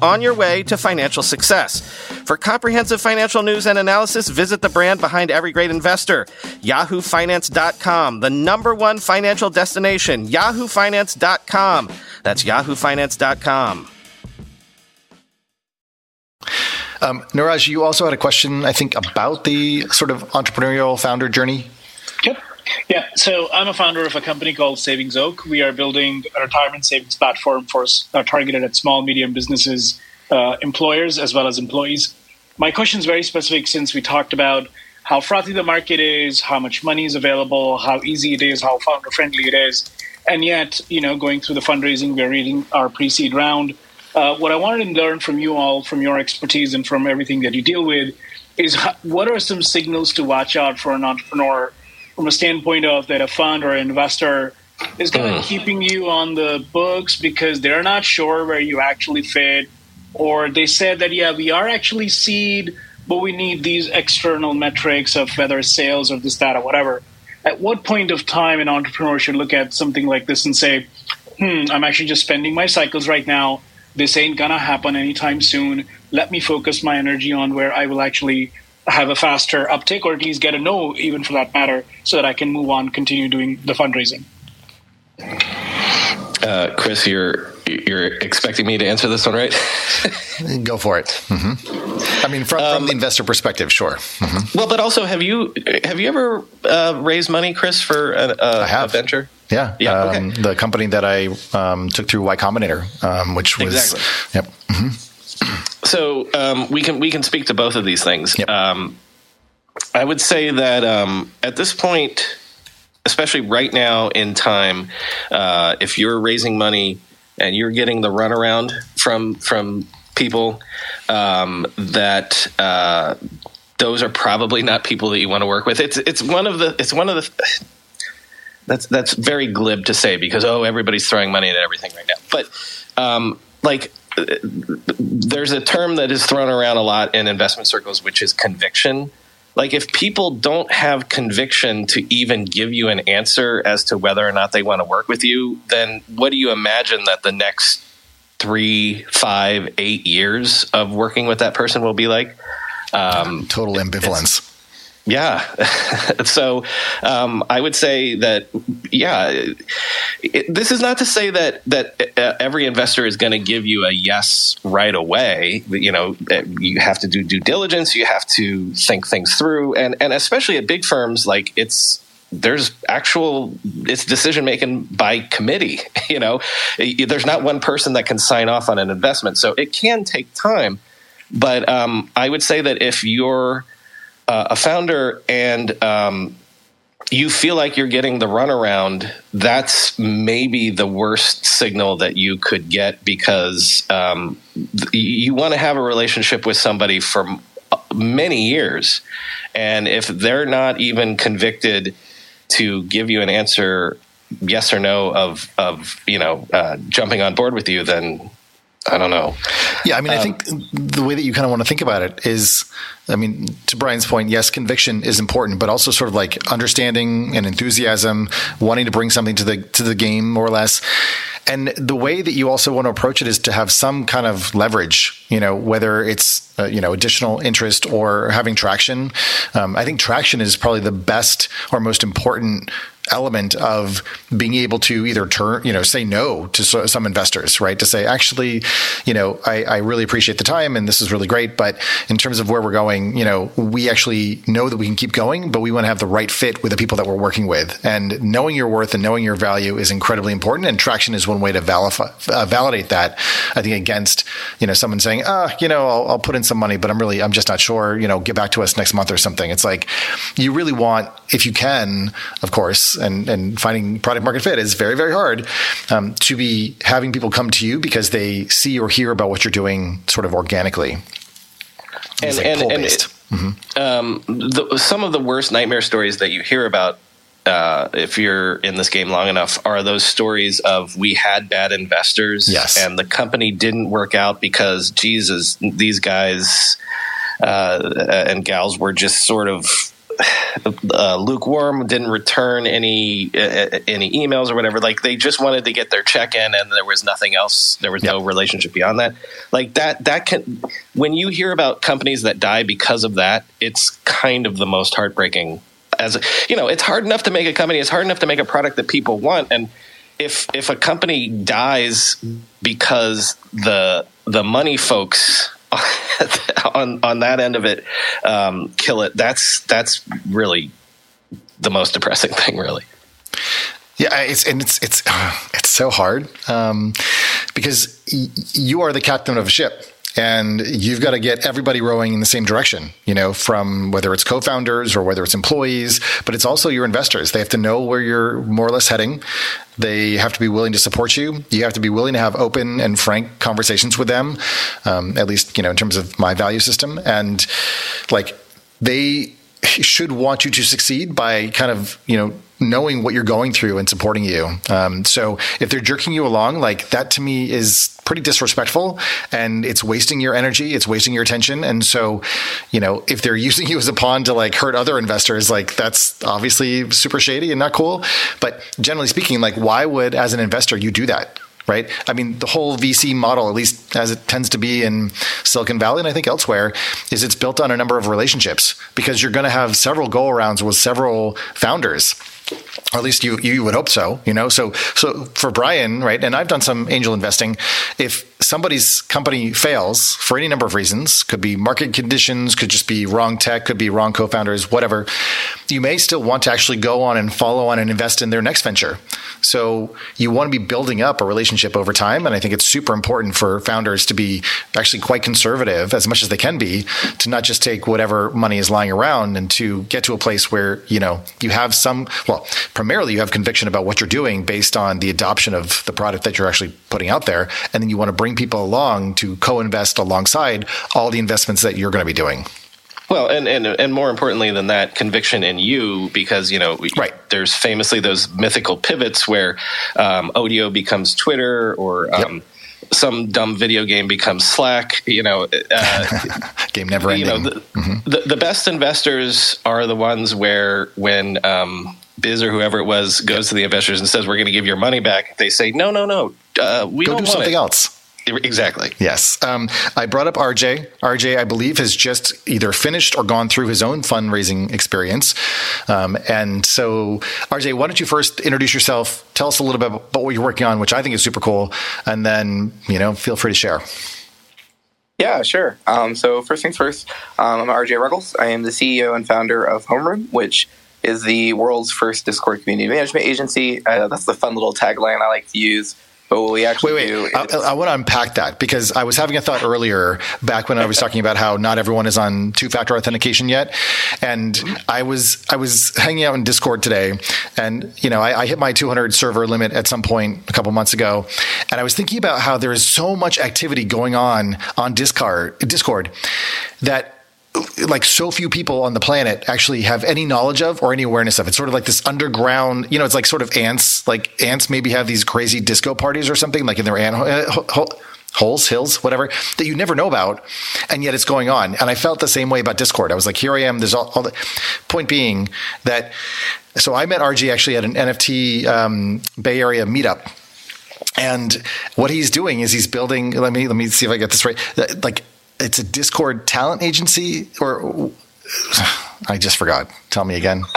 on your way to financial success. For comprehensive financial news and analysis, visit the brand behind every great investor, yahoofinance.com, the number one financial destination, yahoofinance.com. That's yahoofinance.com. Um, Niraj, you also had a question, I think, about the sort of entrepreneurial founder journey. Yep. Yeah. So I'm a founder of a company called Savings Oak. We are building a retirement savings platform for uh, targeted at small, medium businesses, uh, employers as well as employees. My question is very specific since we talked about how frothy the market is, how much money is available, how easy it is, how founder friendly it is, and yet, you know, going through the fundraising, we're reading our pre-seed round uh, what I wanted to learn from you all, from your expertise and from everything that you deal with, is what are some signals to watch out for an entrepreneur from a standpoint of that a fund or an investor is kind of mm. keeping you on the books because they're not sure where you actually fit, or they said that yeah we are actually seed, but we need these external metrics of whether sales or this data or whatever. At what point of time an entrepreneur should look at something like this and say, "Hmm, I'm actually just spending my cycles right now." this ain't gonna happen anytime soon. Let me focus my energy on where I will actually have a faster uptick or at least get a no, even for that matter, so that I can move on, continue doing the fundraising. Uh, Chris, you're you're expecting me to answer this one, right? Go for it. Mm-hmm. I mean, from, um, from the investor perspective, sure. Mm-hmm. Well, but also, have you have you ever uh, raised money, Chris, for a, a, a venture? Yeah, yeah. Um, okay. The company that I um, took through Y Combinator, um, which was exactly. Yep. Mm-hmm. So um, we can we can speak to both of these things. Yep. Um, I would say that um, at this point, especially right now in time, uh, if you're raising money and you're getting the runaround from from people, that uh, those are probably not people that you want to work with. It's it's one of the it's one of the that's that's very glib to say because oh everybody's throwing money at everything right now. But um, like there's a term that is thrown around a lot in investment circles, which is conviction. Like if people don't have conviction to even give you an answer as to whether or not they want to work with you, then what do you imagine that the next three, five, eight years of working with that person will be like? Um, Total ambivalence. Yeah. so um, I would say that, yeah, it, this is not to say that that uh, every investor is going to give you a yes right away. You know, uh, you have to do due diligence. You have to think things through, and and especially at big firms, like it's there's actual it's decision making by committee. You know, there's not one person that can sign off on an investment, so it can take time. But um, I would say that if you're uh, a founder and um, you feel like you're getting the runaround, that's maybe the worst signal that you could get because um, you want to have a relationship with somebody for many years. And if they're not even convicted to give you an answer, yes or no, of, of you know, uh, jumping on board with you, then I don't know. Yeah, I mean, um, I think the way that you kind of want to think about it is, I mean, to Brian's point, yes, conviction is important, but also sort of like understanding and enthusiasm, wanting to bring something to the to the game, more or less. And the way that you also want to approach it is to have some kind of leverage, you know, whether it's, uh, you know, additional interest or having traction. Um, I think traction is probably the best or most important element of being able to either turn, you know, say no to so, some investors, right? To say, actually, you know, I, I, really appreciate the time and this is really great, but in terms of where we're going, you know, we actually know that we can keep going, but we want to have the right fit with the people that we're working with. And knowing your worth and knowing your value is incredibly important. And traction is one way to uh, validate that. I think against, you know, someone saying, ah, you know, I'll, I'll put in some money, but I'm really, I'm just not sure, you know, get back to us next month or something. It's like, you really want, if you can, of course, and and finding product market fit is very very hard. Um, to be having people come to you because they see or hear about what you're doing sort of organically. And, like and, and it, mm-hmm. um, the, some of the worst nightmare stories that you hear about uh, if you're in this game long enough, are those stories of we had bad investors, yes. and the company didn't work out because Jesus, these guys uh, and gals were just sort of uh, lukewarm, didn't return any uh, any emails or whatever. Like they just wanted to get their check in, and there was nothing else. There was yep. no relationship beyond that. Like that. That can when you hear about companies that die because of that, it's kind of the most heartbreaking. As you know, it's hard enough to make a company. It's hard enough to make a product that people want, and if if a company dies because the the money folks on on that end of it um, kill it. That's that's really the most depressing thing, really. Yeah, it's and it's it's it's so hard um, because y- you are the captain of a ship and you've got to get everybody rowing in the same direction you know from whether it's co-founders or whether it's employees but it's also your investors. They have to know where you're more or less heading. They have to be willing to support you. You have to be willing to have open and frank conversations with them um, at least you know in terms of my value system. And like they should want you to succeed by kind of you know knowing what you're going through and supporting you. Um, so if they're jerking you along, like that to me is pretty disrespectful and it's wasting your energy, it's wasting your attention. And so, you know, if they're using you as a pawn to like hurt other investors, like that's obviously super shady and not cool. But generally speaking, like why would as an investor you do that? right? I mean, the whole VC model, at least as it tends to be in Silicon Valley and I think elsewhere, is it's built on a number of relationships because you're going to have several go arounds with several founders or at least you you would hope so you know? So so for brian right and i've done some angel investing if somebody's company fails for any number of reasons could be market conditions could just be wrong tech could be wrong co-founders whatever you may still want to actually go on and follow on and invest in their next venture so you want to be building up a relationship over time and i think it's super important for founders to be actually quite conservative as much as they can be to not just take whatever money is lying around and to get to a place where you know you have some well primarily you have conviction about what you're doing based on the adoption of the product that you're actually putting out there. And then you want to bring people along to co invest alongside all the investments that you're going to be doing. Well, and, and and more importantly than that, conviction in you, because you know, right. there's famously those mythical pivots where um, Odeo becomes Twitter, or um, yep. some dumb video game becomes Slack. You know, uh, Game Neverending. You know, the, mm-hmm. the, the, best investors are the ones where when um, Biz or whoever it was goes to the investors and says, "We're going to give your money back," they say, "No, no, no, uh, we go do something it. else." Exactly. Yes. Um, I brought up RJ. RJ, I believe, has just either finished or gone through his own fundraising experience. Um, and so, RJ, why don't you first introduce yourself? Tell us a little bit about what you're working on, which I think is super cool, and then you know, feel free to share. Yeah, sure. Um, so first things first, um, I'm RJ Ruggles. I am the CEO and founder of Homeroom, which is the world's first Discord community management agency. Uh, that's the fun little tagline I like to use. But what we actually wait, wait. I, I, want to unpack that because I was having a thought earlier back when I was talking about how not everyone is on two-factor authentication yet, and I was I was hanging out in Discord today, and you know I, I hit my 200 server limit at some point a couple months ago, and I was thinking about how there is so much activity going on on Discord Discord that like so few people on the planet actually have any knowledge of or any awareness of. It's sort of like this underground, you know, it's like sort of ants, like ants maybe have these crazy disco parties or something like in their ant uh, holes, hills, whatever that you never know about. And yet it's going on. And I felt the same way about Discord. I was like, here I am. There's all, all the point being that. So I met RJ actually at an NFT um, Bay Area meetup. And what he's doing is he's building. Let me let me see if I get this right. Like it's a Discord talent agency, or I just forgot. Tell me again.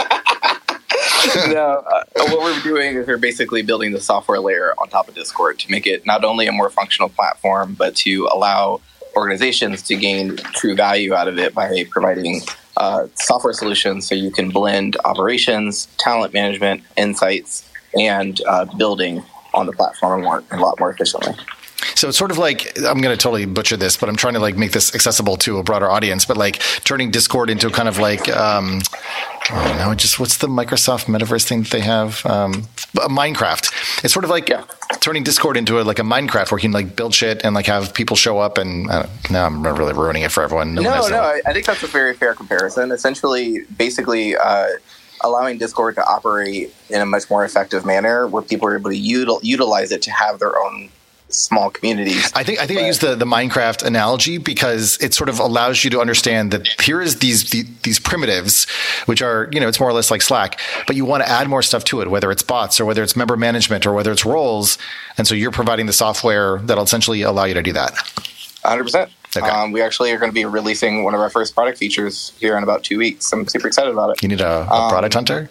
no, uh, what we're doing is we're basically building the software layer on top of Discord to make it not only a more functional platform, but to allow organizations to gain true value out of it by providing uh, software solutions so you can blend operations, talent management, insights, and uh, building on the platform a lot more efficiently. So it's sort of like I'm going to totally butcher this, but I'm trying to like make this accessible to a broader audience. But like turning Discord into kind of like um, I don't know, just what's the Microsoft Metaverse thing that they have? Um, Minecraft. It's sort of like Yeah. turning Discord into a, like a Minecraft where you can like build shit and like have people show up. And uh, now I'm really ruining it for everyone. one No, has no. I, I think that's a very fair comparison. Essentially, basically, uh, allowing Discord to operate in a much more effective manner where people are able to util- utilize it to have their own small communities. I think I think I use the, the Minecraft analogy because it sort of allows you to understand that here is these the, these primitives, which are you know it's more or less like Slack, but you want to add more stuff to it, whether it's bots or whether it's member management or whether it's roles, and so you're providing the software that'll essentially allow you to do that. 100%. Okay. Um, we actually are going to be releasing one of our first product features here in about two weeks. I'm super excited about it. You need a, a Um, product hunter.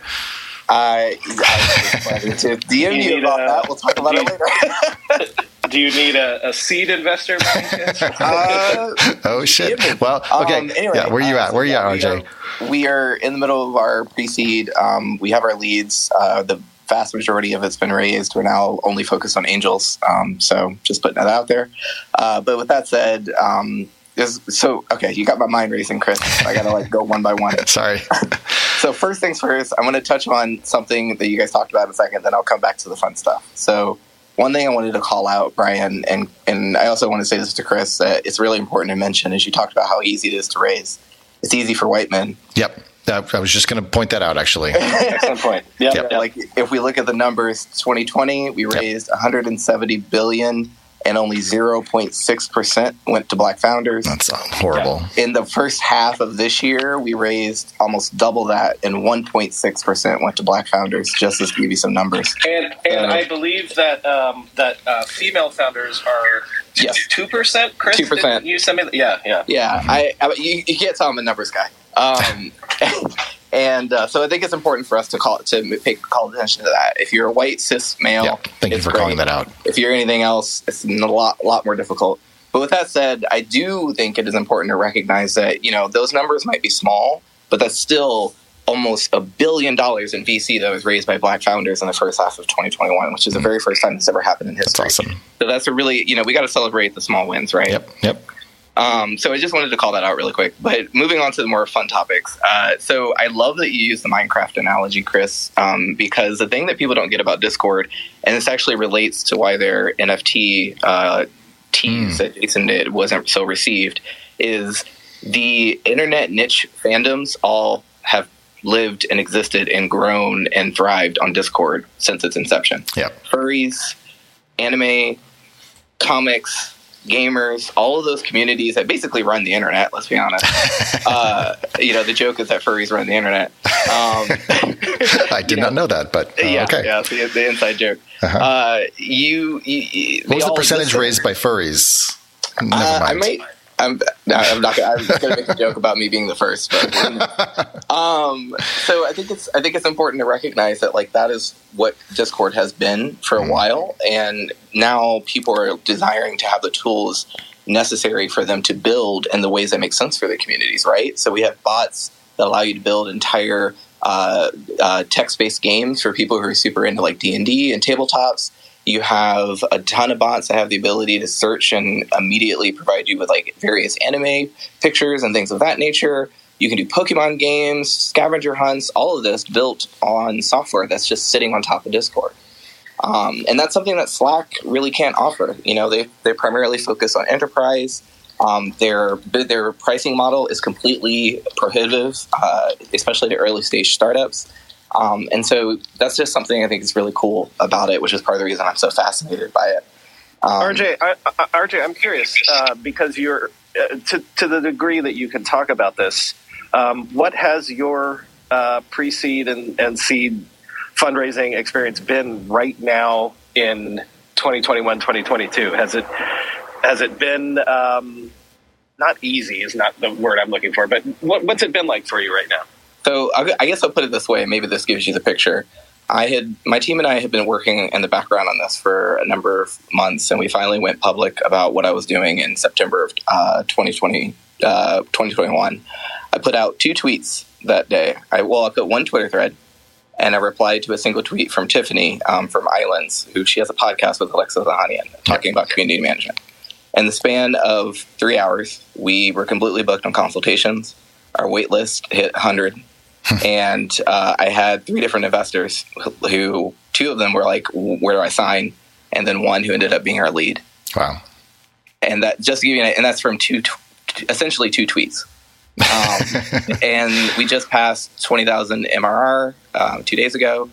I, I to DM You you need about a- that. We'll talk about do it later. Do you need a, a seed investor? by any uh, Oh shit! Well, okay, Um, anyway, yeah. Where are you uh, at? so Where you yeah, at, we RJ? are- We are in the middle of our pre-seed. Um, we have our leads. Uh, the vast majority of it's been raised. We're now only focused on angels. Um, so just putting that out there. Uh, but with that said, um, is, so okay, you got my mind racing, Chris. I gotta like go one by one. Sorry. So first things first, I'm to touch on something that you guys talked about in a second. Then I'll come back to the fun stuff. So one thing I wanted to call out, Brian, and and I also want to say this to Chris. That it's really important to mention, as you talked about how easy it is to raise. It's easy for white men. Yep. I was just going to point that out actually. Excellent point. Yeah. Yep. Like if we look at the numbers, 2020 we raised 170 billion, and only 0.6 percent went to Black founders. That's uh, horrible. In the first half of this year, we raised almost double that, and 1.6 percent went to Black founders. Just to give you some numbers. And and Uh, I believe that um, that uh, female founders are Yes. two percent. Chris, 2%. You send me. The, yeah, yeah. Yeah, I, I you, you can't tell I'm a numbers guy. Um, and uh, so I think it's important for us to call to pay call attention to that. If you're a white cis male, Yeah. Thank you for great. calling that out. If you're anything else, it's a lot lot more difficult. But with that said, I do think it is important to recognize that you know those numbers might be small, but that's still almost a billion dollars in VC that was raised by Black founders in the first half of 2021, which is the very first time this ever happened in Mm. That's history. awesome. So that's a really you know we got to celebrate the small wins, right? Yep. Yep. Um, so I just wanted to call that out really quick. But moving on to the more fun topics. Uh, so I love that you use the Minecraft analogy, Chris, um, because the thing that people don't get about Discord, and this actually relates to why their NFT uh, tease that Jason did wasn't so received, is the internet niche fandoms all have lived and existed and grown and thrived on Discord since its inception Yep. furries, anime, comics, gamers, all of those communities that basically run the internet. Let's be honest. uh, you know, the joke is that furries run the internet. Um, I did not know that, but uh, yeah, okay. yeah, the, the inside joke. Uh-huh. Uh, you, you, What was the percentage raised by furries? Never Uh, I mind. might. I'm. no, I'm not. Gonna, I'm going to make a joke about me being the first, but um. So I think it's. I think it's important to recognize that like that is what Discord has been for a Mhm. while, and now people are desiring to have the tools necessary for them to build in the ways that make sense for the communities. Right. So we have bots that allow you to build entire uh, uh, text-based games for people who are super into like D and D and tabletops. You have a ton of bots that have the ability to search and immediately provide you with like various anime pictures and things of that nature. You can do Pokemon games, scavenger hunts, all of this built on software that's just sitting on top of Discord. Um, and that's something that Slack really can't offer. You know, they they primarily focus on enterprise. Um, their their pricing model is completely prohibitive, uh, especially to early stage startups. Um, and so that's just something I think is really cool about it, which is part of the reason I'm so fascinated by it. Um, RJ, I, I, RJ, I'm curious uh, because you're uh, to to the degree that you can talk about this. Um, what has your uh, pre-seed and, and seed fundraising experience been right now in 2021, 2022? Has it has it been um, not easy? Is not the word I'm looking for, but what, what's it been like for you right now? So I guess I'll put it this way. Maybe this gives you the picture. I had my team and I had been working in the background on this for a number of months, and we finally went public about what I was doing in September of uh, 2020, uh, 2021. I put out two tweets that day. I well, I put one Twitter thread, and I replied to a single tweet from Tiffany um, from Islands, who she has a podcast with Alexa Zahanian talking about community management. In the span of three hours, we were completely booked on consultations. Our wait list hit 100. and uh, I had three different investors who, two of them were like, Where do I sign? And then one who ended up being our lead. Wow. And that just to give you, an, and that's from two, essentially two tweets. um, and we just passed 20,000 MRR um, two days ago.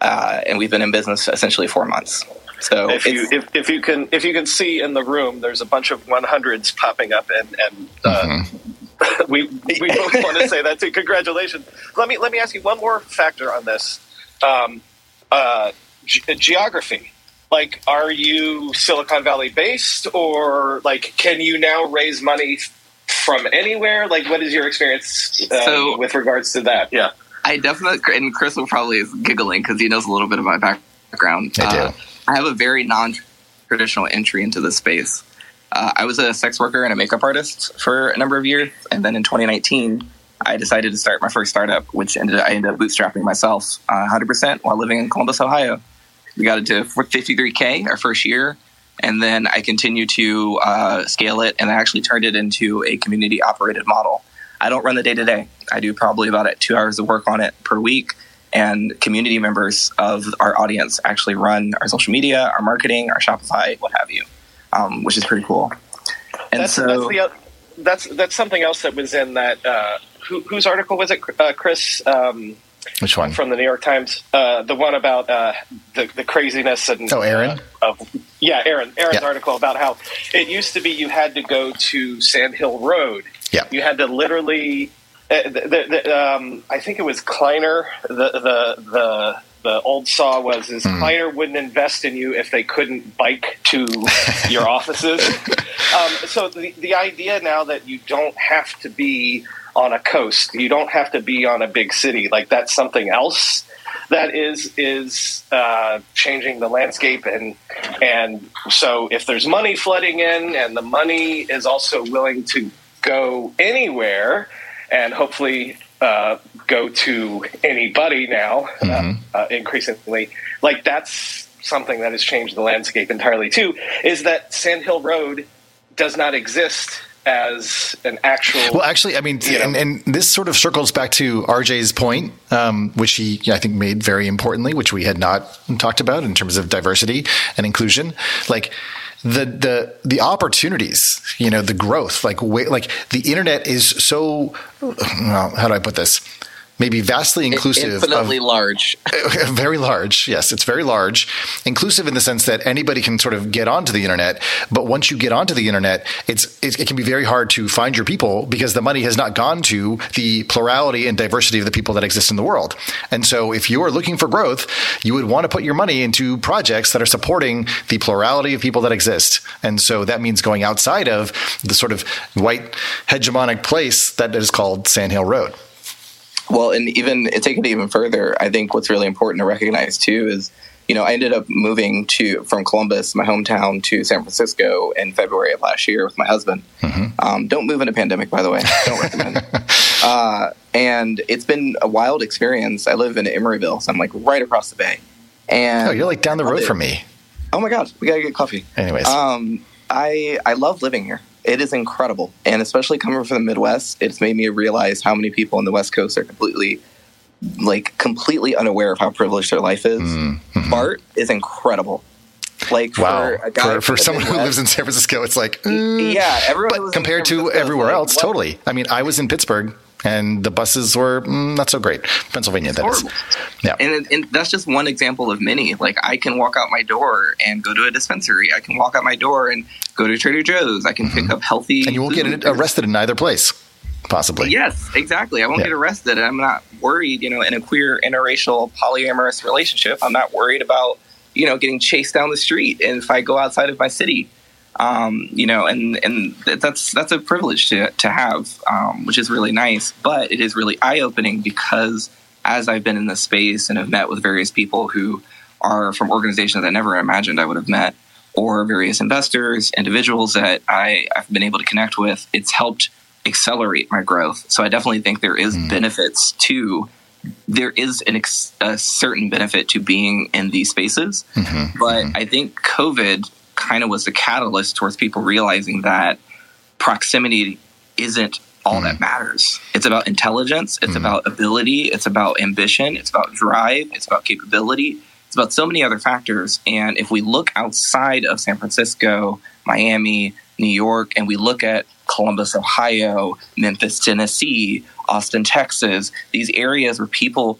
Uh, and we've been in business essentially four months. So if you if, if you can if you can see in the room, there's a bunch of 100s popping up, and and uh, mm-hmm. we we both want to say that too. Congratulations. Let me let me ask you one more factor on this. Um, uh, ge- geography. Like, are you Silicon Valley based, or like, can you now raise money from anywhere? Like, what is your experience uh, so, with regards to that? Yeah. I definitely, and Chris will probably is giggling because he knows a little bit of my background. I do. Uh, I have a very non-traditional entry into this space. Uh, I was a sex worker and a makeup artist for a number of years, and then in 2019, I decided to start my first startup, which ended I ended up bootstrapping myself uh, 100% while living in Columbus, Ohio. We got it to 53k our first year, and then I continued to uh, scale it, and I actually turned it into a community operated model. I don't run the day to day. I do probably about two hours of work on it per week and community members of our audience actually run our social media, our marketing, our Shopify, what have you, um, which is pretty cool. And that's, so that's, the, that's, that's something else that was in that. Uh, who, whose article was it, uh, Chris? Um, which one from the New York Times? Uh, the one about uh, the the craziness and oh, Erin. Uh, of, yeah, Erin. Erin's yeah. article about how it used to be you had to go to Sand Hill Road. Yeah, you had to literally uh, the, the, um, I think it was Kleiner. The the the the old saw was is mm. Kleiner wouldn't invest in you if they couldn't bike to your offices. Um, so the the idea now that you don't have to be on a coast, you don't have to be on a big city. Like that's something else that is is uh, changing the landscape and and so if there's money flooding in and the money is also willing to go anywhere and hopefully uh, go to anybody now uh, mm-hmm. uh, increasingly. Like that's something that has changed the landscape entirely too. Is that Sand Hill Road does not exist as an actual. Well, actually, I mean, and, and, this sort of circles back to RJ's point, um, which he, I think, made very importantly, which we had not talked about in terms of diversity and inclusion. Like, the the the opportunities, you know, the growth, like like the internet is so. Well, how do I put this? Maybe vastly inclusive. Infinitely of, large. very large. Yes, it's very large. Inclusive in the sense that anybody can sort of get onto the internet. But once you get onto the internet, it's it, it, can be very hard to find your people because the money has not gone to the plurality and diversity of the people that exist in the world. And so if you are looking for growth, you would want to put your money into projects that are supporting the plurality of people that exist. And so that means going outside of the sort of white hegemonic place that is called Sand Hill Road. Well, and even take it even further, I think what's really important to recognize too is, you know, I ended up moving to from Columbus, my hometown, to San Francisco in February of last year with my husband. Mm-hmm. Um, don't move in a pandemic, by the way. Don't recommend. uh, and it's been a wild experience. I live in Emeryville, so I'm like right across the bay. And oh, you're like down the road from me. Oh my god, we gotta get coffee. Anyways, um, I I love living here it is incredible. And especially coming from the Midwest, it's made me realize how many people on the West Coast are completely like completely unaware of how privileged their life is. Mm-hmm. BART is incredible. Like wow. for, for, for someone Midwest, who lives in San Francisco, it's like mm, yeah, everyone. compared to everywhere else, like, totally. I mean, I was in Pittsburgh and the buses were mm, not so great. Pennsylvania, it's that horrible. is. Yeah, and, and, that's just one example of many. Like I can walk out my door and go to a dispensary. I can walk out my door and go to Trader Joe's. I can mm-hmm. pick up healthy, and you won't food. get arrested in either place. Possibly. Yes, exactly. I won't yeah. get arrested. I'm not worried, you know, in a queer, interracial, polyamorous relationship. I'm not worried about, you know, getting chased down the street. And if I go outside of my city, um, you know, and and that's that's a privilege to to have, um, which is really nice. But it is really eye opening because as I've been in this space and have met with various people who are from organizations I never imagined I would have met, or various investors, individuals that I, have been able to connect with, it's helped accelerate my growth. So I definitely think there is mm. benefits to there is an ex- a certain benefit to being in these spaces. Mm-hmm. But I think COVID kind of was the catalyst towards people realizing that proximity isn't all that mm. matters. It's about intelligence, it's mm. about ability, it's about ambition, it's about drive, it's about capability, it's about so many other factors. And if we look outside of San Francisco, Miami, New York, and we look at Columbus, Ohio, Memphis, Tennessee, Austin, Texas, these areas where people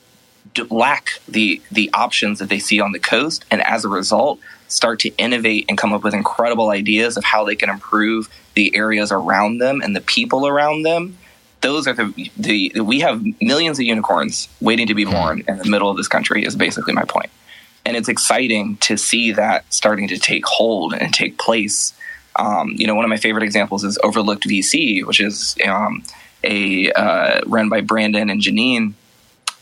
lack the the options that they see on the coast, and as a result, start to innovate and come up with incredible ideas of how they can improve the areas around them and the people around them. Those are the, the we have millions of unicorns waiting to be born in the middle of this country. Is basically my point, and it's exciting to see that starting to take hold and take place. Um, you know, one of my favorite examples is Overlooked VC, which is um, a uh, run by Brandon and Janine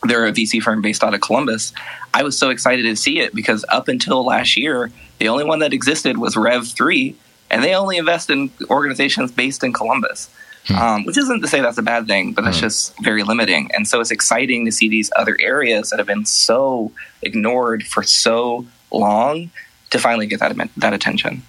they're a VC firm based out of Columbus. I was so excited to see it because up until last year, the only one that existed was Rev3, and they only invest in organizations based in Columbus. Um, which isn't to say that's a bad thing, but that's just very limiting. And so it's exciting to see these other areas that have been so ignored for so long to finally get that that attention.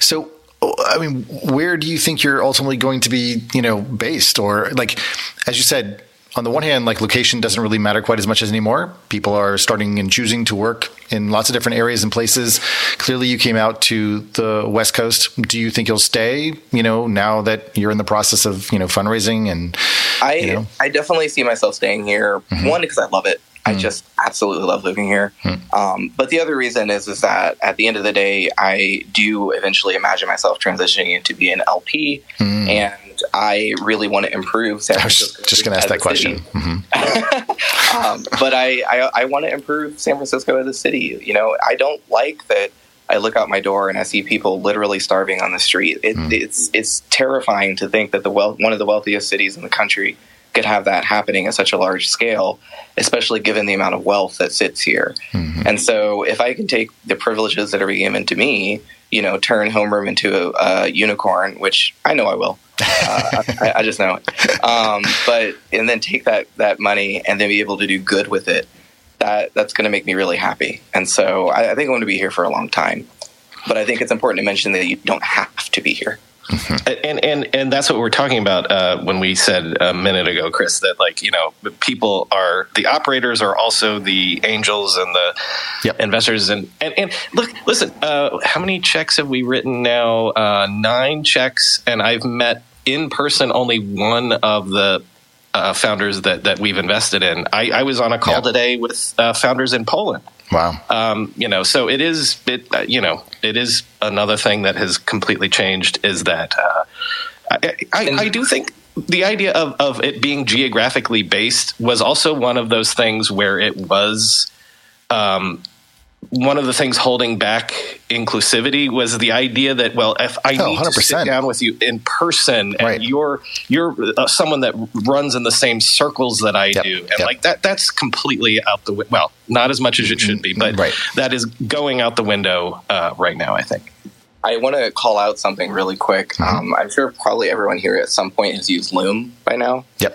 So, I mean, where do you think you're ultimately going to be, you know, based? Or like, as you said, on the one hand, like location doesn't really matter quite as much as anymore. People are starting and choosing to work in lots of different areas and places. Clearly, you came out to the West Coast. Do you think you'll stay? You know, now that you're in the process of you know fundraising and I you know? I definitely see myself staying here. Mm-hmm. One because I love it. I mm. just absolutely love living here. Mm. Um, but the other reason is is that at the end of the day, I do eventually imagine myself transitioning into being an LP, mm. and I really want to improve. San I was Francisco just going to ask that question. Mhm. Um, but I, I, I want to improve San Francisco as a city. You know, I don't like that. I look out my door and I see people literally starving on the street. It, It's it's terrifying to think that the wealth, one of the wealthiest cities in the country could have that happening at such a large scale, especially given the amount of wealth that sits here. And so, if I can take the privileges that are being given to me, you know, turn homeroom into a, a unicorn, which I know I will. Uh, I, I just know it. Um, but and then take that that money and then be able to do good with it. That that's going to make me really happy. And so, I, I think I'm going to be here for a long time. But I think it's important to mention that you don't have to be here. And and and that's what we're talking about uh, when we said a minute ago, Chris, that like you know people are the operators are also the angels and the investors and and, and look, listen, uh, how many checks have we written now? Uh, nine checks, and I've met in person only one of the. Uh, founders that, that we've invested in. I, I was on a call today with uh, founders in Poland. Wow. Um, you know, so it is, it, uh, you know, it is another thing that has completely changed is that uh, I, I, I do think the idea of, of it being geographically based was also one of those things where it was um, one of the things holding back inclusivity was the idea that well if i Oh, need to 100%. sit down with you in person and you're you're uh, someone that runs in the same circles that i do and like that that's completely out the wi- well not as much as it should be but that is going out the window uh, right now i think I want to call out something really quick. Um, I'm sure probably everyone here at some point has used Loom by now. Yep.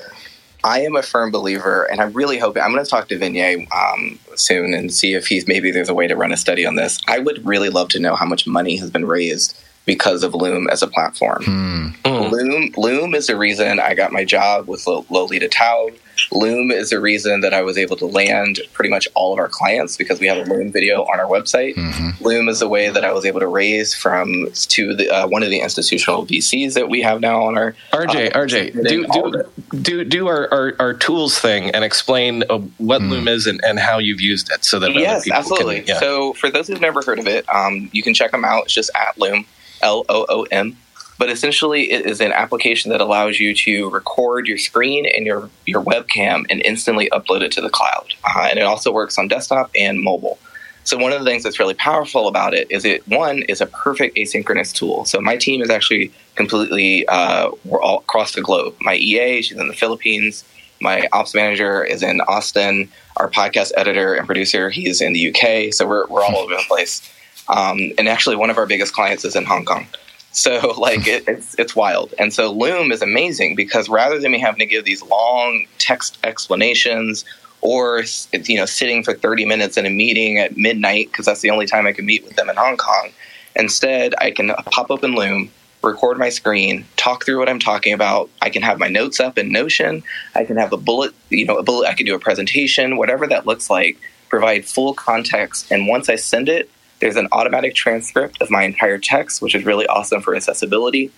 I am a firm believer, and I'm really hoping I'm going to talk to Vinay um, soon and see if he's maybe there's a way to run a study on this. I would really love to know how much money has been raised because of Loom as a platform. Loom Loom is the reason I got my job with Lo- Lolita Taub. Loom is the reason that I was able to land pretty much all of our clients because we have a Loom video on our website. Loom is the way that I was able to raise from to the, uh, one of the institutional VCs that we have now on our RJ, uh, RJ, do do do do our, our, our tools thing and explain uh, what Loom is and, and how you've used it, so that other yes, people absolutely. Can, yeah. So for those who've never heard of it, um, you can check them out. It's just at Loom, L O O M. But essentially, it is an application that allows you to record your screen and your your webcam and instantly upload it to the cloud. Uh, and it also works on desktop and mobile. So one of the things that's really powerful about it is it one is a perfect asynchronous tool. So my team is actually completely uh, we're all across the globe. My EA, she's in the Philippines. My ops manager is in Austin. Our podcast editor and producer, he's in the UK. So we're we're all over the place. Um, and actually, one of our biggest clients is in Hong Kong. So like it, it's it's wild. And so Loom is amazing because rather than me having to give these long text explanations or you know sitting for 30 minutes in a meeting at midnight because that's the only time I can meet with them in Hong Kong, instead I can pop open Loom, record my screen, talk through what I'm talking about. I can have my notes up in Notion. I can have a bullet, you know, a bullet. I can do a presentation, whatever that looks like. Provide full context, and once I send it, there's an automatic transcript of my entire text, which is really awesome for accessibility.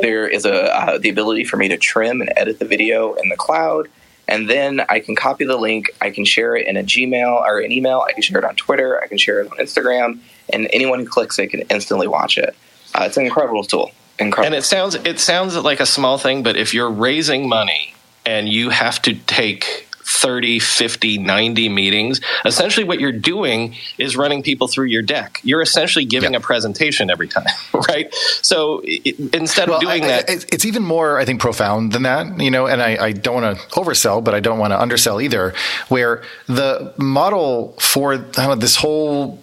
There is a uh, the ability for me to trim and edit the video in the cloud, and then I can copy the link. I can share it in a Gmail or an email. I can share it on Twitter. I can share it on Instagram, and anyone who clicks it can instantly watch it. Uh, it's an incredible tool. Incredible. And it sounds it sounds like a small thing, but if you're raising money and you have to take 30, 50, 90 meetings. Essentially, what you're doing is running people through your deck. You're essentially giving a presentation every time, right? So it, instead Well, of doing I- that, I- it's- even more, I think, profound than that. You know, and I, I don't want to oversell, but I don't want to undersell either. Where the model for kind of this whole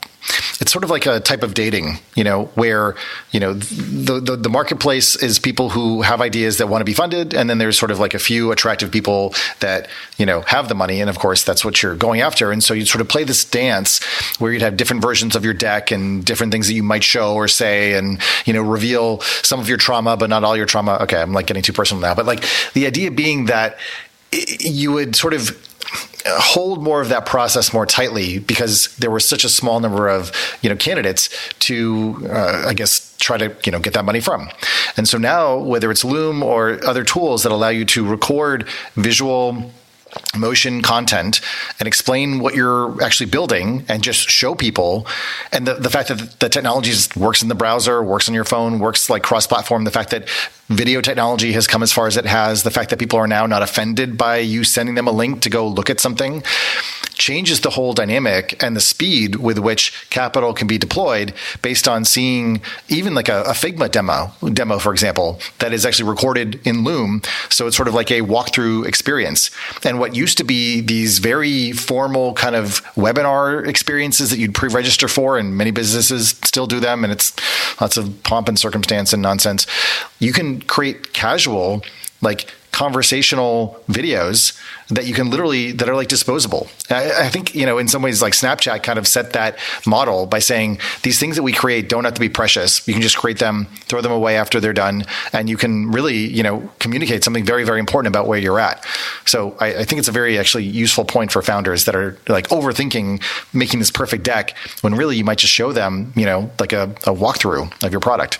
it's sort of like a type of dating, you know, where you know the, the the marketplace is people who have ideas that want to be funded, and then there's sort of like a few attractive people that you know have the money, and of course that's what you're going after. And so you sort of play this dance where you'd have different versions of your deck and different things that you might show or say, and you know reveal some of your trauma, but not all your trauma. Okay, I'm like getting too personal now, but like the idea being that you would sort of hold more of that process more tightly because there was such a small number of you know candidates to uh, I guess try to you know get that money from. And so now whether it's Loom or other tools that allow you to record visual motion content and explain what you're actually building and just show people. And the, the fact that the technology works in the browser works on your phone works like cross-platform the fact that video technology has come as far as it has the fact that people are now not offended by you sending them a link to go look at something changes the whole dynamic and the speed with which capital can be deployed based on seeing even like a, a Figma demo demo, for example, that is actually recorded in Loom. So it's sort of like a walkthrough experience. And what used to be these very formal kind of webinar experiences that you'd pre-register for, and many businesses still do them, and it's lots of pomp and circumstance and nonsense. You can create casual, like conversational videos that you can literally that are like disposable. I, I think you know in some ways like Snapchat kind of set that model by saying these things that we create don't have to be precious. You can just create them, throw them away after they're done, and you can really you know communicate something very very important about where you're at. So I, I think it's a very actually useful point for founders that are like overthinking making this perfect deck when really you might just show them you know like a, a walkthrough of your product.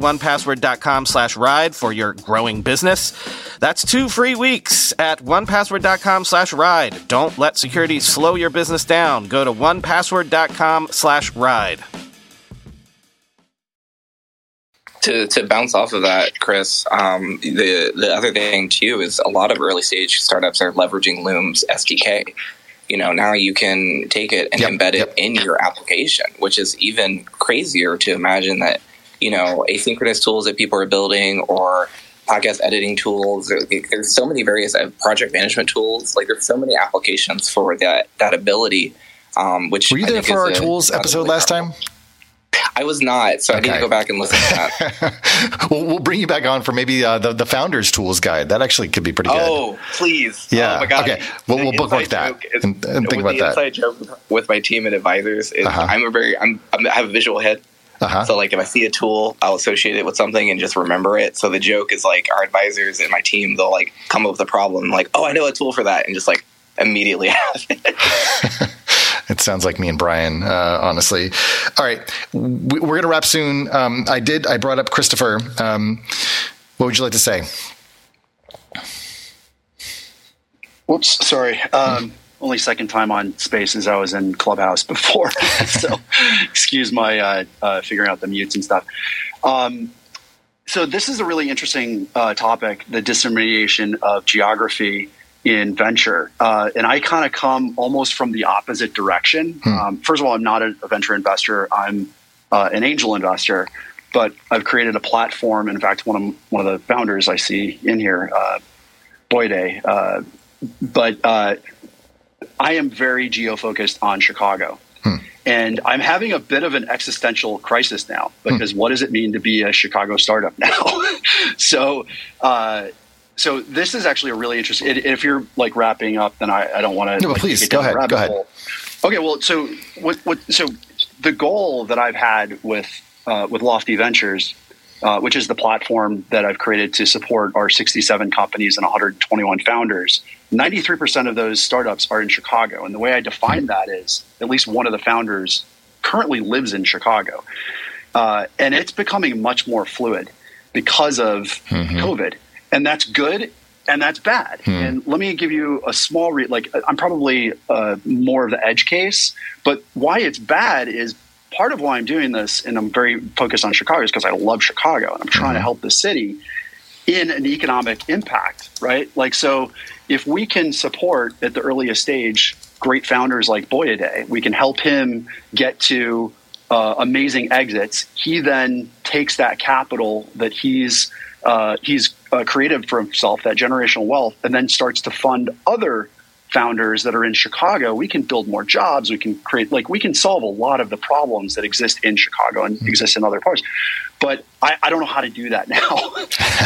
onepassword.com slash ride for your growing business. That's two free weeks at onepassword.com slash ride. Don't let security slow your business down. Go to onepassword.com slash ride. to to bounce off of that, Chris, um, the the other thing too is a lot of early stage startups are leveraging Loom's SDK. You know, now you can take it and Yep, embed it yep. in your application, which is even crazier to imagine that you know asynchronous tools that people are building or podcast editing tools. There's so many various uh, project management tools. Like there's so many applications for that that ability. Um, which Were you I there for our a- tools episode last time? I was not, so I need to go back and listen to that. we'll, we'll bring you back on for maybe uh, the the founders tools guide. That actually could be pretty good. Oh, please! Yeah. Oh my god. Okay. We'll- The we'll bookmark inside that and- and think with about the that. Inside joke with my team and advisors is Uh-huh. I'm a very I'm, I'm I have a visual head. Uh-huh. So like if I see a tool, I'll associate it with something and just remember it. So the joke is like our advisors and my team they'll like come up with a problem like oh I know a tool for that and just like immediately have it. It sounds like me and Brian, uh, honestly. All right, we, we're going to wrap soon. Um, I did. I brought up Christopher. Um, what would you like to say? Whoops, sorry. Um, only second time on space Spaces. I was in Clubhouse before, so excuse my uh, uh, figuring out the mutes and stuff. Um, so this is a really interesting uh, topic: the disintermediation of geography in venture. Uh, and I kind of come almost from the opposite direction. Um, first of all, I'm not a, a venture investor. I'm uh, an angel investor, but I've created a platform. In fact, one of one of the founders I see in here, uh, Boyde, uh, but uh, I am very geo focused on Chicago. And I'm having a bit of an existential crisis now because what does it mean to be a Chicago startup now? so, uh, so this is actually a really interesting. i- If you're like wrapping up, then I, I don't want to. No, but please, go ahead, go ahead. Okay, well, so what? What? So the goal that I've had with uh, with Lofty Ventures, uh, which is the platform that I've created to support our 67 companies and 121 founders, 93 percent of those startups are in Chicago, and the way I define that is at least one of the founders currently lives in Chicago, uh, and it's becoming much more fluid because of COVID, and that's good and that's bad. And let me give you a small re- like I'm probably uh, more of the edge case, but why it's bad is part of why I'm doing this, and I'm very focused on Chicago, is because I love Chicago and I'm trying to help the city in an economic impact, right? Like so, if we can support at the earliest stage great founders like Boyaday, we can help him get to uh, amazing exits. He then takes that capital that he's uh, he's uh, created for himself, that generational wealth, and then starts to fund other founders that are in Chicago. We can build more jobs. We can create like we can solve a lot of the problems that exist in Chicago and hmm. exist in other parts. But I, I don't know how to do that now.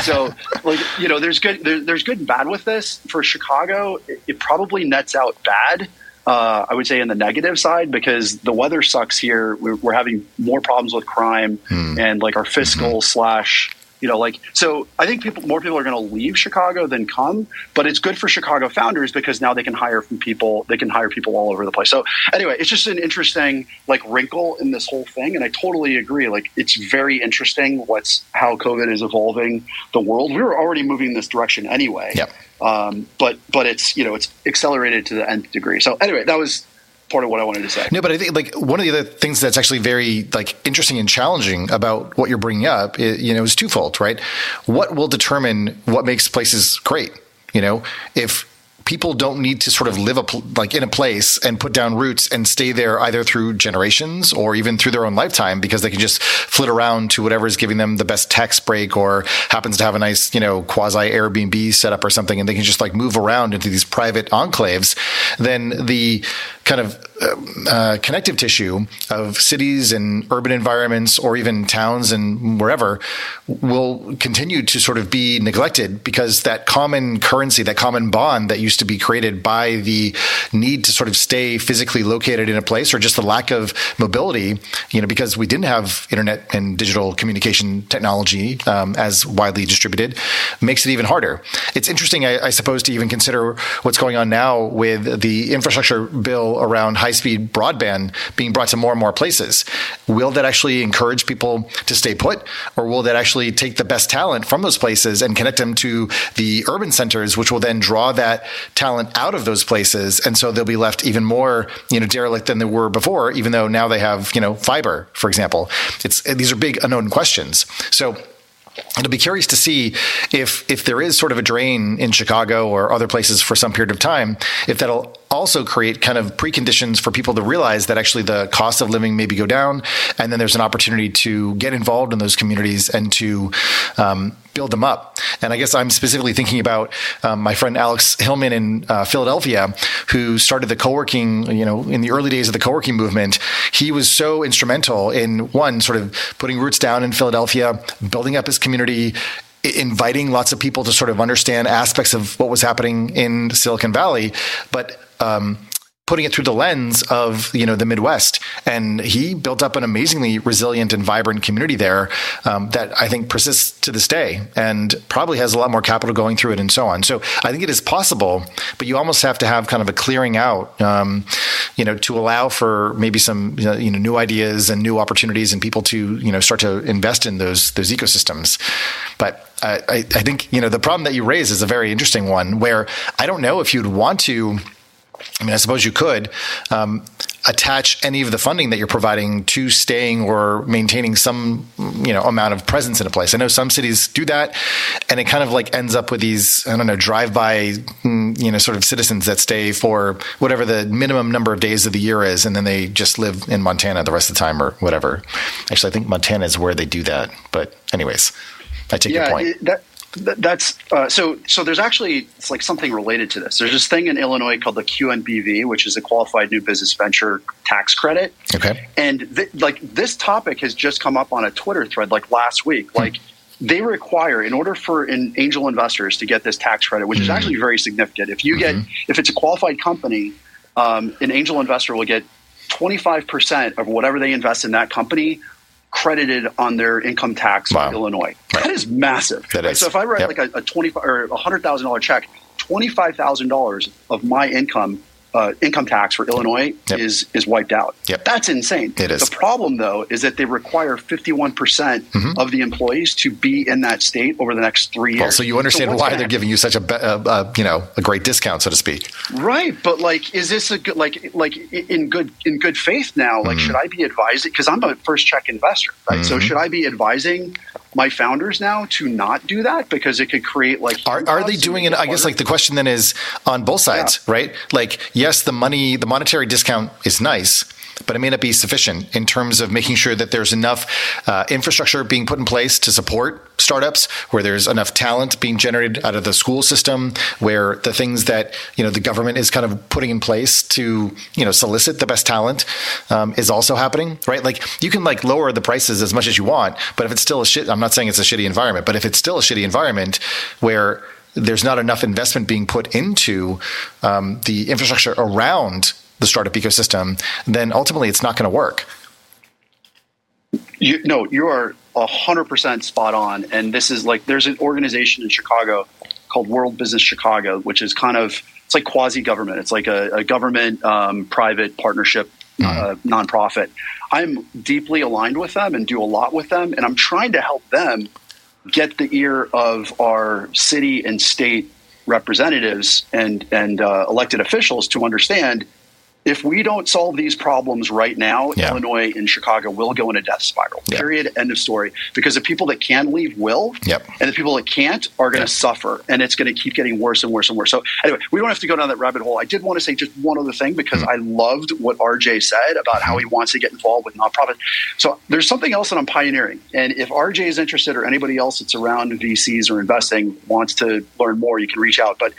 so like you know, there's good there, there's good and bad with this. For Chicago, it, it probably nets out bad uh, I would say in the negative side because the weather sucks here. We're, we're having more problems with crime hmm. and like our fiscal mm-hmm. slash, you know, like so. I think people more people are going to leave Chicago than come, but it's good for Chicago founders because now they can hire from people. They can hire people all over the place. So anyway, it's just an interesting like wrinkle in this whole thing, and I totally agree. Like it's very interesting what's how COVID is evolving the world. We were already moving in this direction anyway. Yep. Um, but but it's you know it's accelerated to the nth degree. So anyway, that was part of what I wanted to say. No, but I think like one of the other things that's actually very like interesting and challenging about what you're bringing up, you know, is twofold, right? What will determine what makes places great? You know, if people don't need to sort of live a like in a place and put down roots and stay there either through generations or even through their own lifetime because they can just flit around to whatever is giving them the best tax break or happens to have a nice you know quasi Airbnb setup or something and they can just like move around into these private enclaves then the kind of um, uh, connective tissue of cities and urban environments or even towns and wherever will continue to sort of be neglected because that common currency, that common bond that used to be created by the need to sort of stay physically located in a place or just the lack of mobility, you know, because we didn't have internet and digital communication technology um, as widely distributed, makes it even harder. It's interesting, I, I suppose, to even consider what's going on now with the infrastructure bill around high speed broadband being brought to more and more places. Will that actually encourage people to stay put, or will that actually take the best talent from those places and connect them to the urban centers, which will then draw that talent out of those places, and so they'll be left even more, you know, derelict than they were before, even though now they have, you know, fiber, for example. It's these are big unknown questions. So it'll be curious to see if if there is sort of a drain in Chicago or other places for some period of time, if that'll also create kind of preconditions for people to realize that actually the cost of living maybe go down, and then there's an opportunity to get involved in those communities and to um, build them up. And I guess I'm specifically thinking about um, my friend Alex Hillman in uh, Philadelphia, who started the co-working, you know, in the early days of the co-working movement. He was so instrumental in one sort of putting roots down in Philadelphia, building up his community, inviting lots of people to sort of understand aspects of what was happening in Silicon Valley, but um, putting it through the lens of you know the Midwest, and he built up an amazingly resilient and vibrant community there um, that I think persists to this day, and probably has a lot more capital going through it, and so on. So I think it is possible, but you almost have to have kind of a clearing out, um, you know, to allow for maybe some you know new ideas and new opportunities, and people to you know start to invest in those those ecosystems. But I, I think you know the problem that you raise is a very interesting one, where I don't know if you'd want to I mean, I suppose you could um, attach any of the funding that you're providing to staying or maintaining some, you know, amount of presence in a place. I know some cities do that, and it kind of like ends up with these, I don't know, drive-by, mm, you know, sort of citizens that stay for whatever the minimum number of days of the year is, and then they just live in Montana the rest of the time or whatever. Actually, I think Montana is where they do that. But anyways, I take yeah, your point. It, that- that's uh, so. So there's actually it's like something related to this. There's this thing in Illinois called the QNBV, which is a Qualified New Business Venture Tax Credit. Okay. And th- like this topic has just come up on a Twitter thread like last week. Hmm. Like they require in order for an angel investors to get this tax credit, which is Mm-hmm. actually very significant. If you get if it's a qualified company, um, an angel investor will get 25% of whatever they invest in that company credited on their income tax Wow. in Illinois. That is massive. That Right? is. So if I write Yep. like a, a twenty or a hundred thousand dollar check, twenty five thousand dollars of my income uh, income tax for Illinois Yep. is is wiped out. Yep. That's insane. It is. The problem though is that they require fifty one percent Mm-hmm. of the employees to be in that state over the next three years. Well, so you understand what's why they're giving you such a, uh, uh, you know, a great discount, so to speak. Right, but like, is this a good like like in good in good faith now? Like, Mm-hmm. should I be advising? Because I'm a first check investor, right? So Mhm. should I be advising my founders now to not do that because it could create like Are, are they doing it? I guess like the question then is on both sides, right? Like, yes, the money, the monetary discount is nice, but it may not be sufficient in terms of making sure that there's enough uh, infrastructure being put in place to support startups, where there's enough talent being generated out of the school system, where the things that you know the government is kind of putting in place to you know solicit the best talent um, is also happening, right? Like you can like lower the prices as much as you want, but if it's still a shit, I'm not saying it's a shitty environment, but if it's still a shitty environment where there's not enough investment being put into um, the infrastructure around the startup ecosystem, then ultimately it's not going to work. You, no, you are hundred percent spot on. And this is like there's an organization in Chicago called World Business Chicago, which is kind of it's like quasi government. It's like a, a government um, private partnership uh, nonprofit. I'm deeply aligned with them and do a lot with them, and I'm trying to help them get the ear of our city and state representatives and and uh, elected officials to understand if we don't solve these problems right now, Yeah. Illinois and Chicago will go in a death spiral. Yeah. Period. End of story. Because the people that can leave will, Yep. and the people that can't are going to Yeah. suffer, and it's going to keep getting worse and worse and worse. So anyway, we don't have to go down that rabbit hole. I did want to say just one other thing because Hmm. I loved what RJ said about how he wants to get involved with nonprofits. So there's something else that I'm pioneering, and if RJ is interested or anybody else that's around VCs or investing wants to learn more, you can reach out. But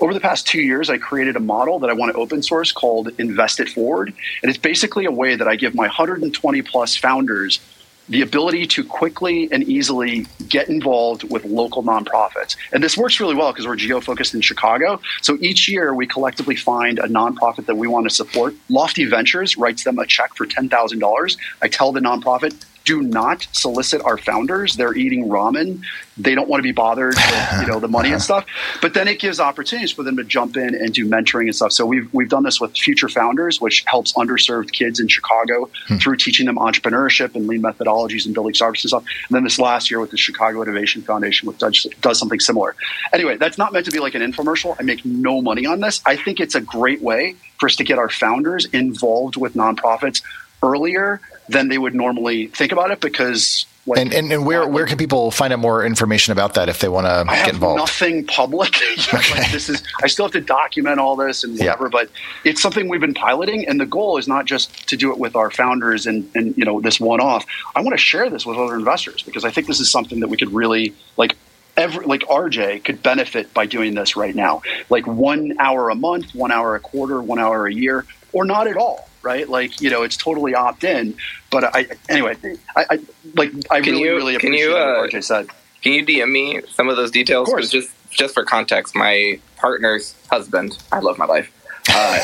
over the past two years, I created a model that I want to open source called Invest It Forward. And it's basically a way that I give my 120 plus founders the ability to quickly and easily get involved with local nonprofits. And this works really well because we're geo focused in Chicago. So each year we collectively find a nonprofit that we want to support. Lofty Ventures writes them a check for $10,000. I tell the nonprofit, do not solicit our founders. They're eating ramen. They don't want to be bothered with you know the money and stuff. But then it gives opportunities for them to jump in and do mentoring and stuff. So we've we've done this with Future Founders, which helps underserved kids in Chicago hmm. through teaching them entrepreneurship and lean methodologies and building startups and stuff. And then this last year with the Chicago Innovation Foundation, which does, does something similar. Anyway, that's not meant to be like an infomercial. I make no money on this. I think it's a great way for us to get our founders involved with nonprofits earlier than they would normally think about it because like, and, and, and where uh, where can people find out more information about that if they want to get involved? Nothing public. okay. like this is I still have to document all this and whatever, yeah. but it's something we've been piloting, and the goal is not just to do it with our founders and and you know this one off. I want to share this with other investors because I think this is something that we could really like. Every, like RJ could benefit by doing this right now, like one hour a month, one hour a quarter, one hour a year, or not at all right? Like you know, it's totally opt in. But I anyway, I, I like I can really you, really appreciate you, uh, what RJ said. Can you DM me some of those details? Of course. Just just for context, my partner's husband. I love my life. Uh,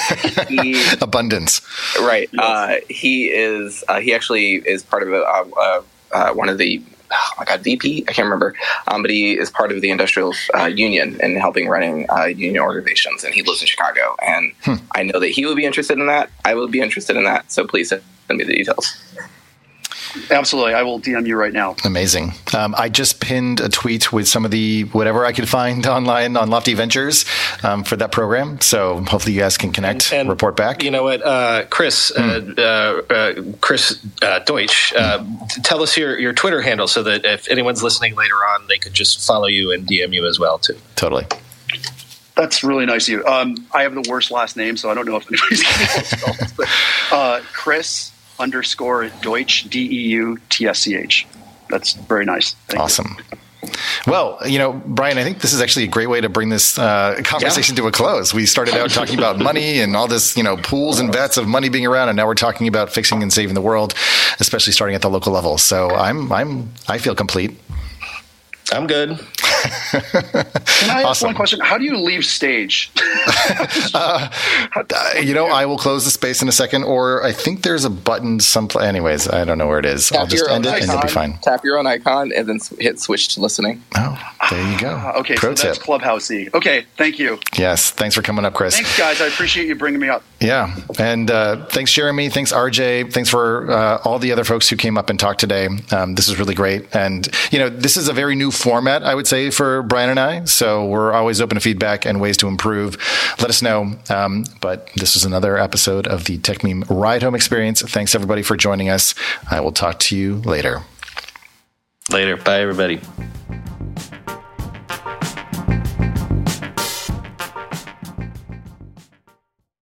he, Abundance, right? Yes. Uh, he is. Uh, he actually is part of a, uh, uh, one of the oh my god, VP, I can't remember, um, but he is part of the industrial uh, union and helping running uh, union organizations, and he lives in Chicago. And hmm. I know that he would be interested in that. I would be interested in that. So please send me the details. Absolutely. I will DM you right now. Amazing. Um, I just pinned a tweet with some of the whatever I could find online on Lofty Ventures um, for that program. So hopefully you guys can connect and, and report back. You know what, uh, Chris, mm. uh, uh, Chris uh, Deutsch, mm. tell us your, your Twitter handle so that if anyone's listening later on, they could just follow you and DM you as well, too. Totally. That's really nice of you. Um, I have the worst last name, so I don't know if anybody's going to spell But Chris underscore Deutsch, D E U T S C H. That's very nice. Thank awesome. You. Well, you know, Brian, I think this is actually a great way to bring this uh, conversation yeah. to a close. We started out talking about money and all this, you know, pools and bets of money being around, and now we're talking about fixing and saving the world, especially starting at the local level. So I'm, I'm, I feel complete. I'm good. Can I ask awesome. one question? How do you leave stage? uh, you know, I will close the space in a second, or I think there's a button some. Anyways, I don't know where it is. Tap I'll just end it, icon, and you'll be fine. Tap your own icon, and then hit switch to listening. Oh, there you go. Uh, okay, Pro so that's Clubhousey. Okay, thank you. Yes, thanks for coming up, Chris. Thanks, guys. I appreciate you bringing me up. Yeah, and uh, thanks, Jeremy. Thanks, RJ. Thanks for uh, all the other folks who came up and talked today. Um, this is really great, and you know, this is a very new format, I would say, for Brian and I. So we're always open to feedback and ways to improve. Let us know. Um, but this is another episode of the Techmeme Ride Home Experience. Thanks everybody for joining us. I will talk to you later. Later. Bye, everybody.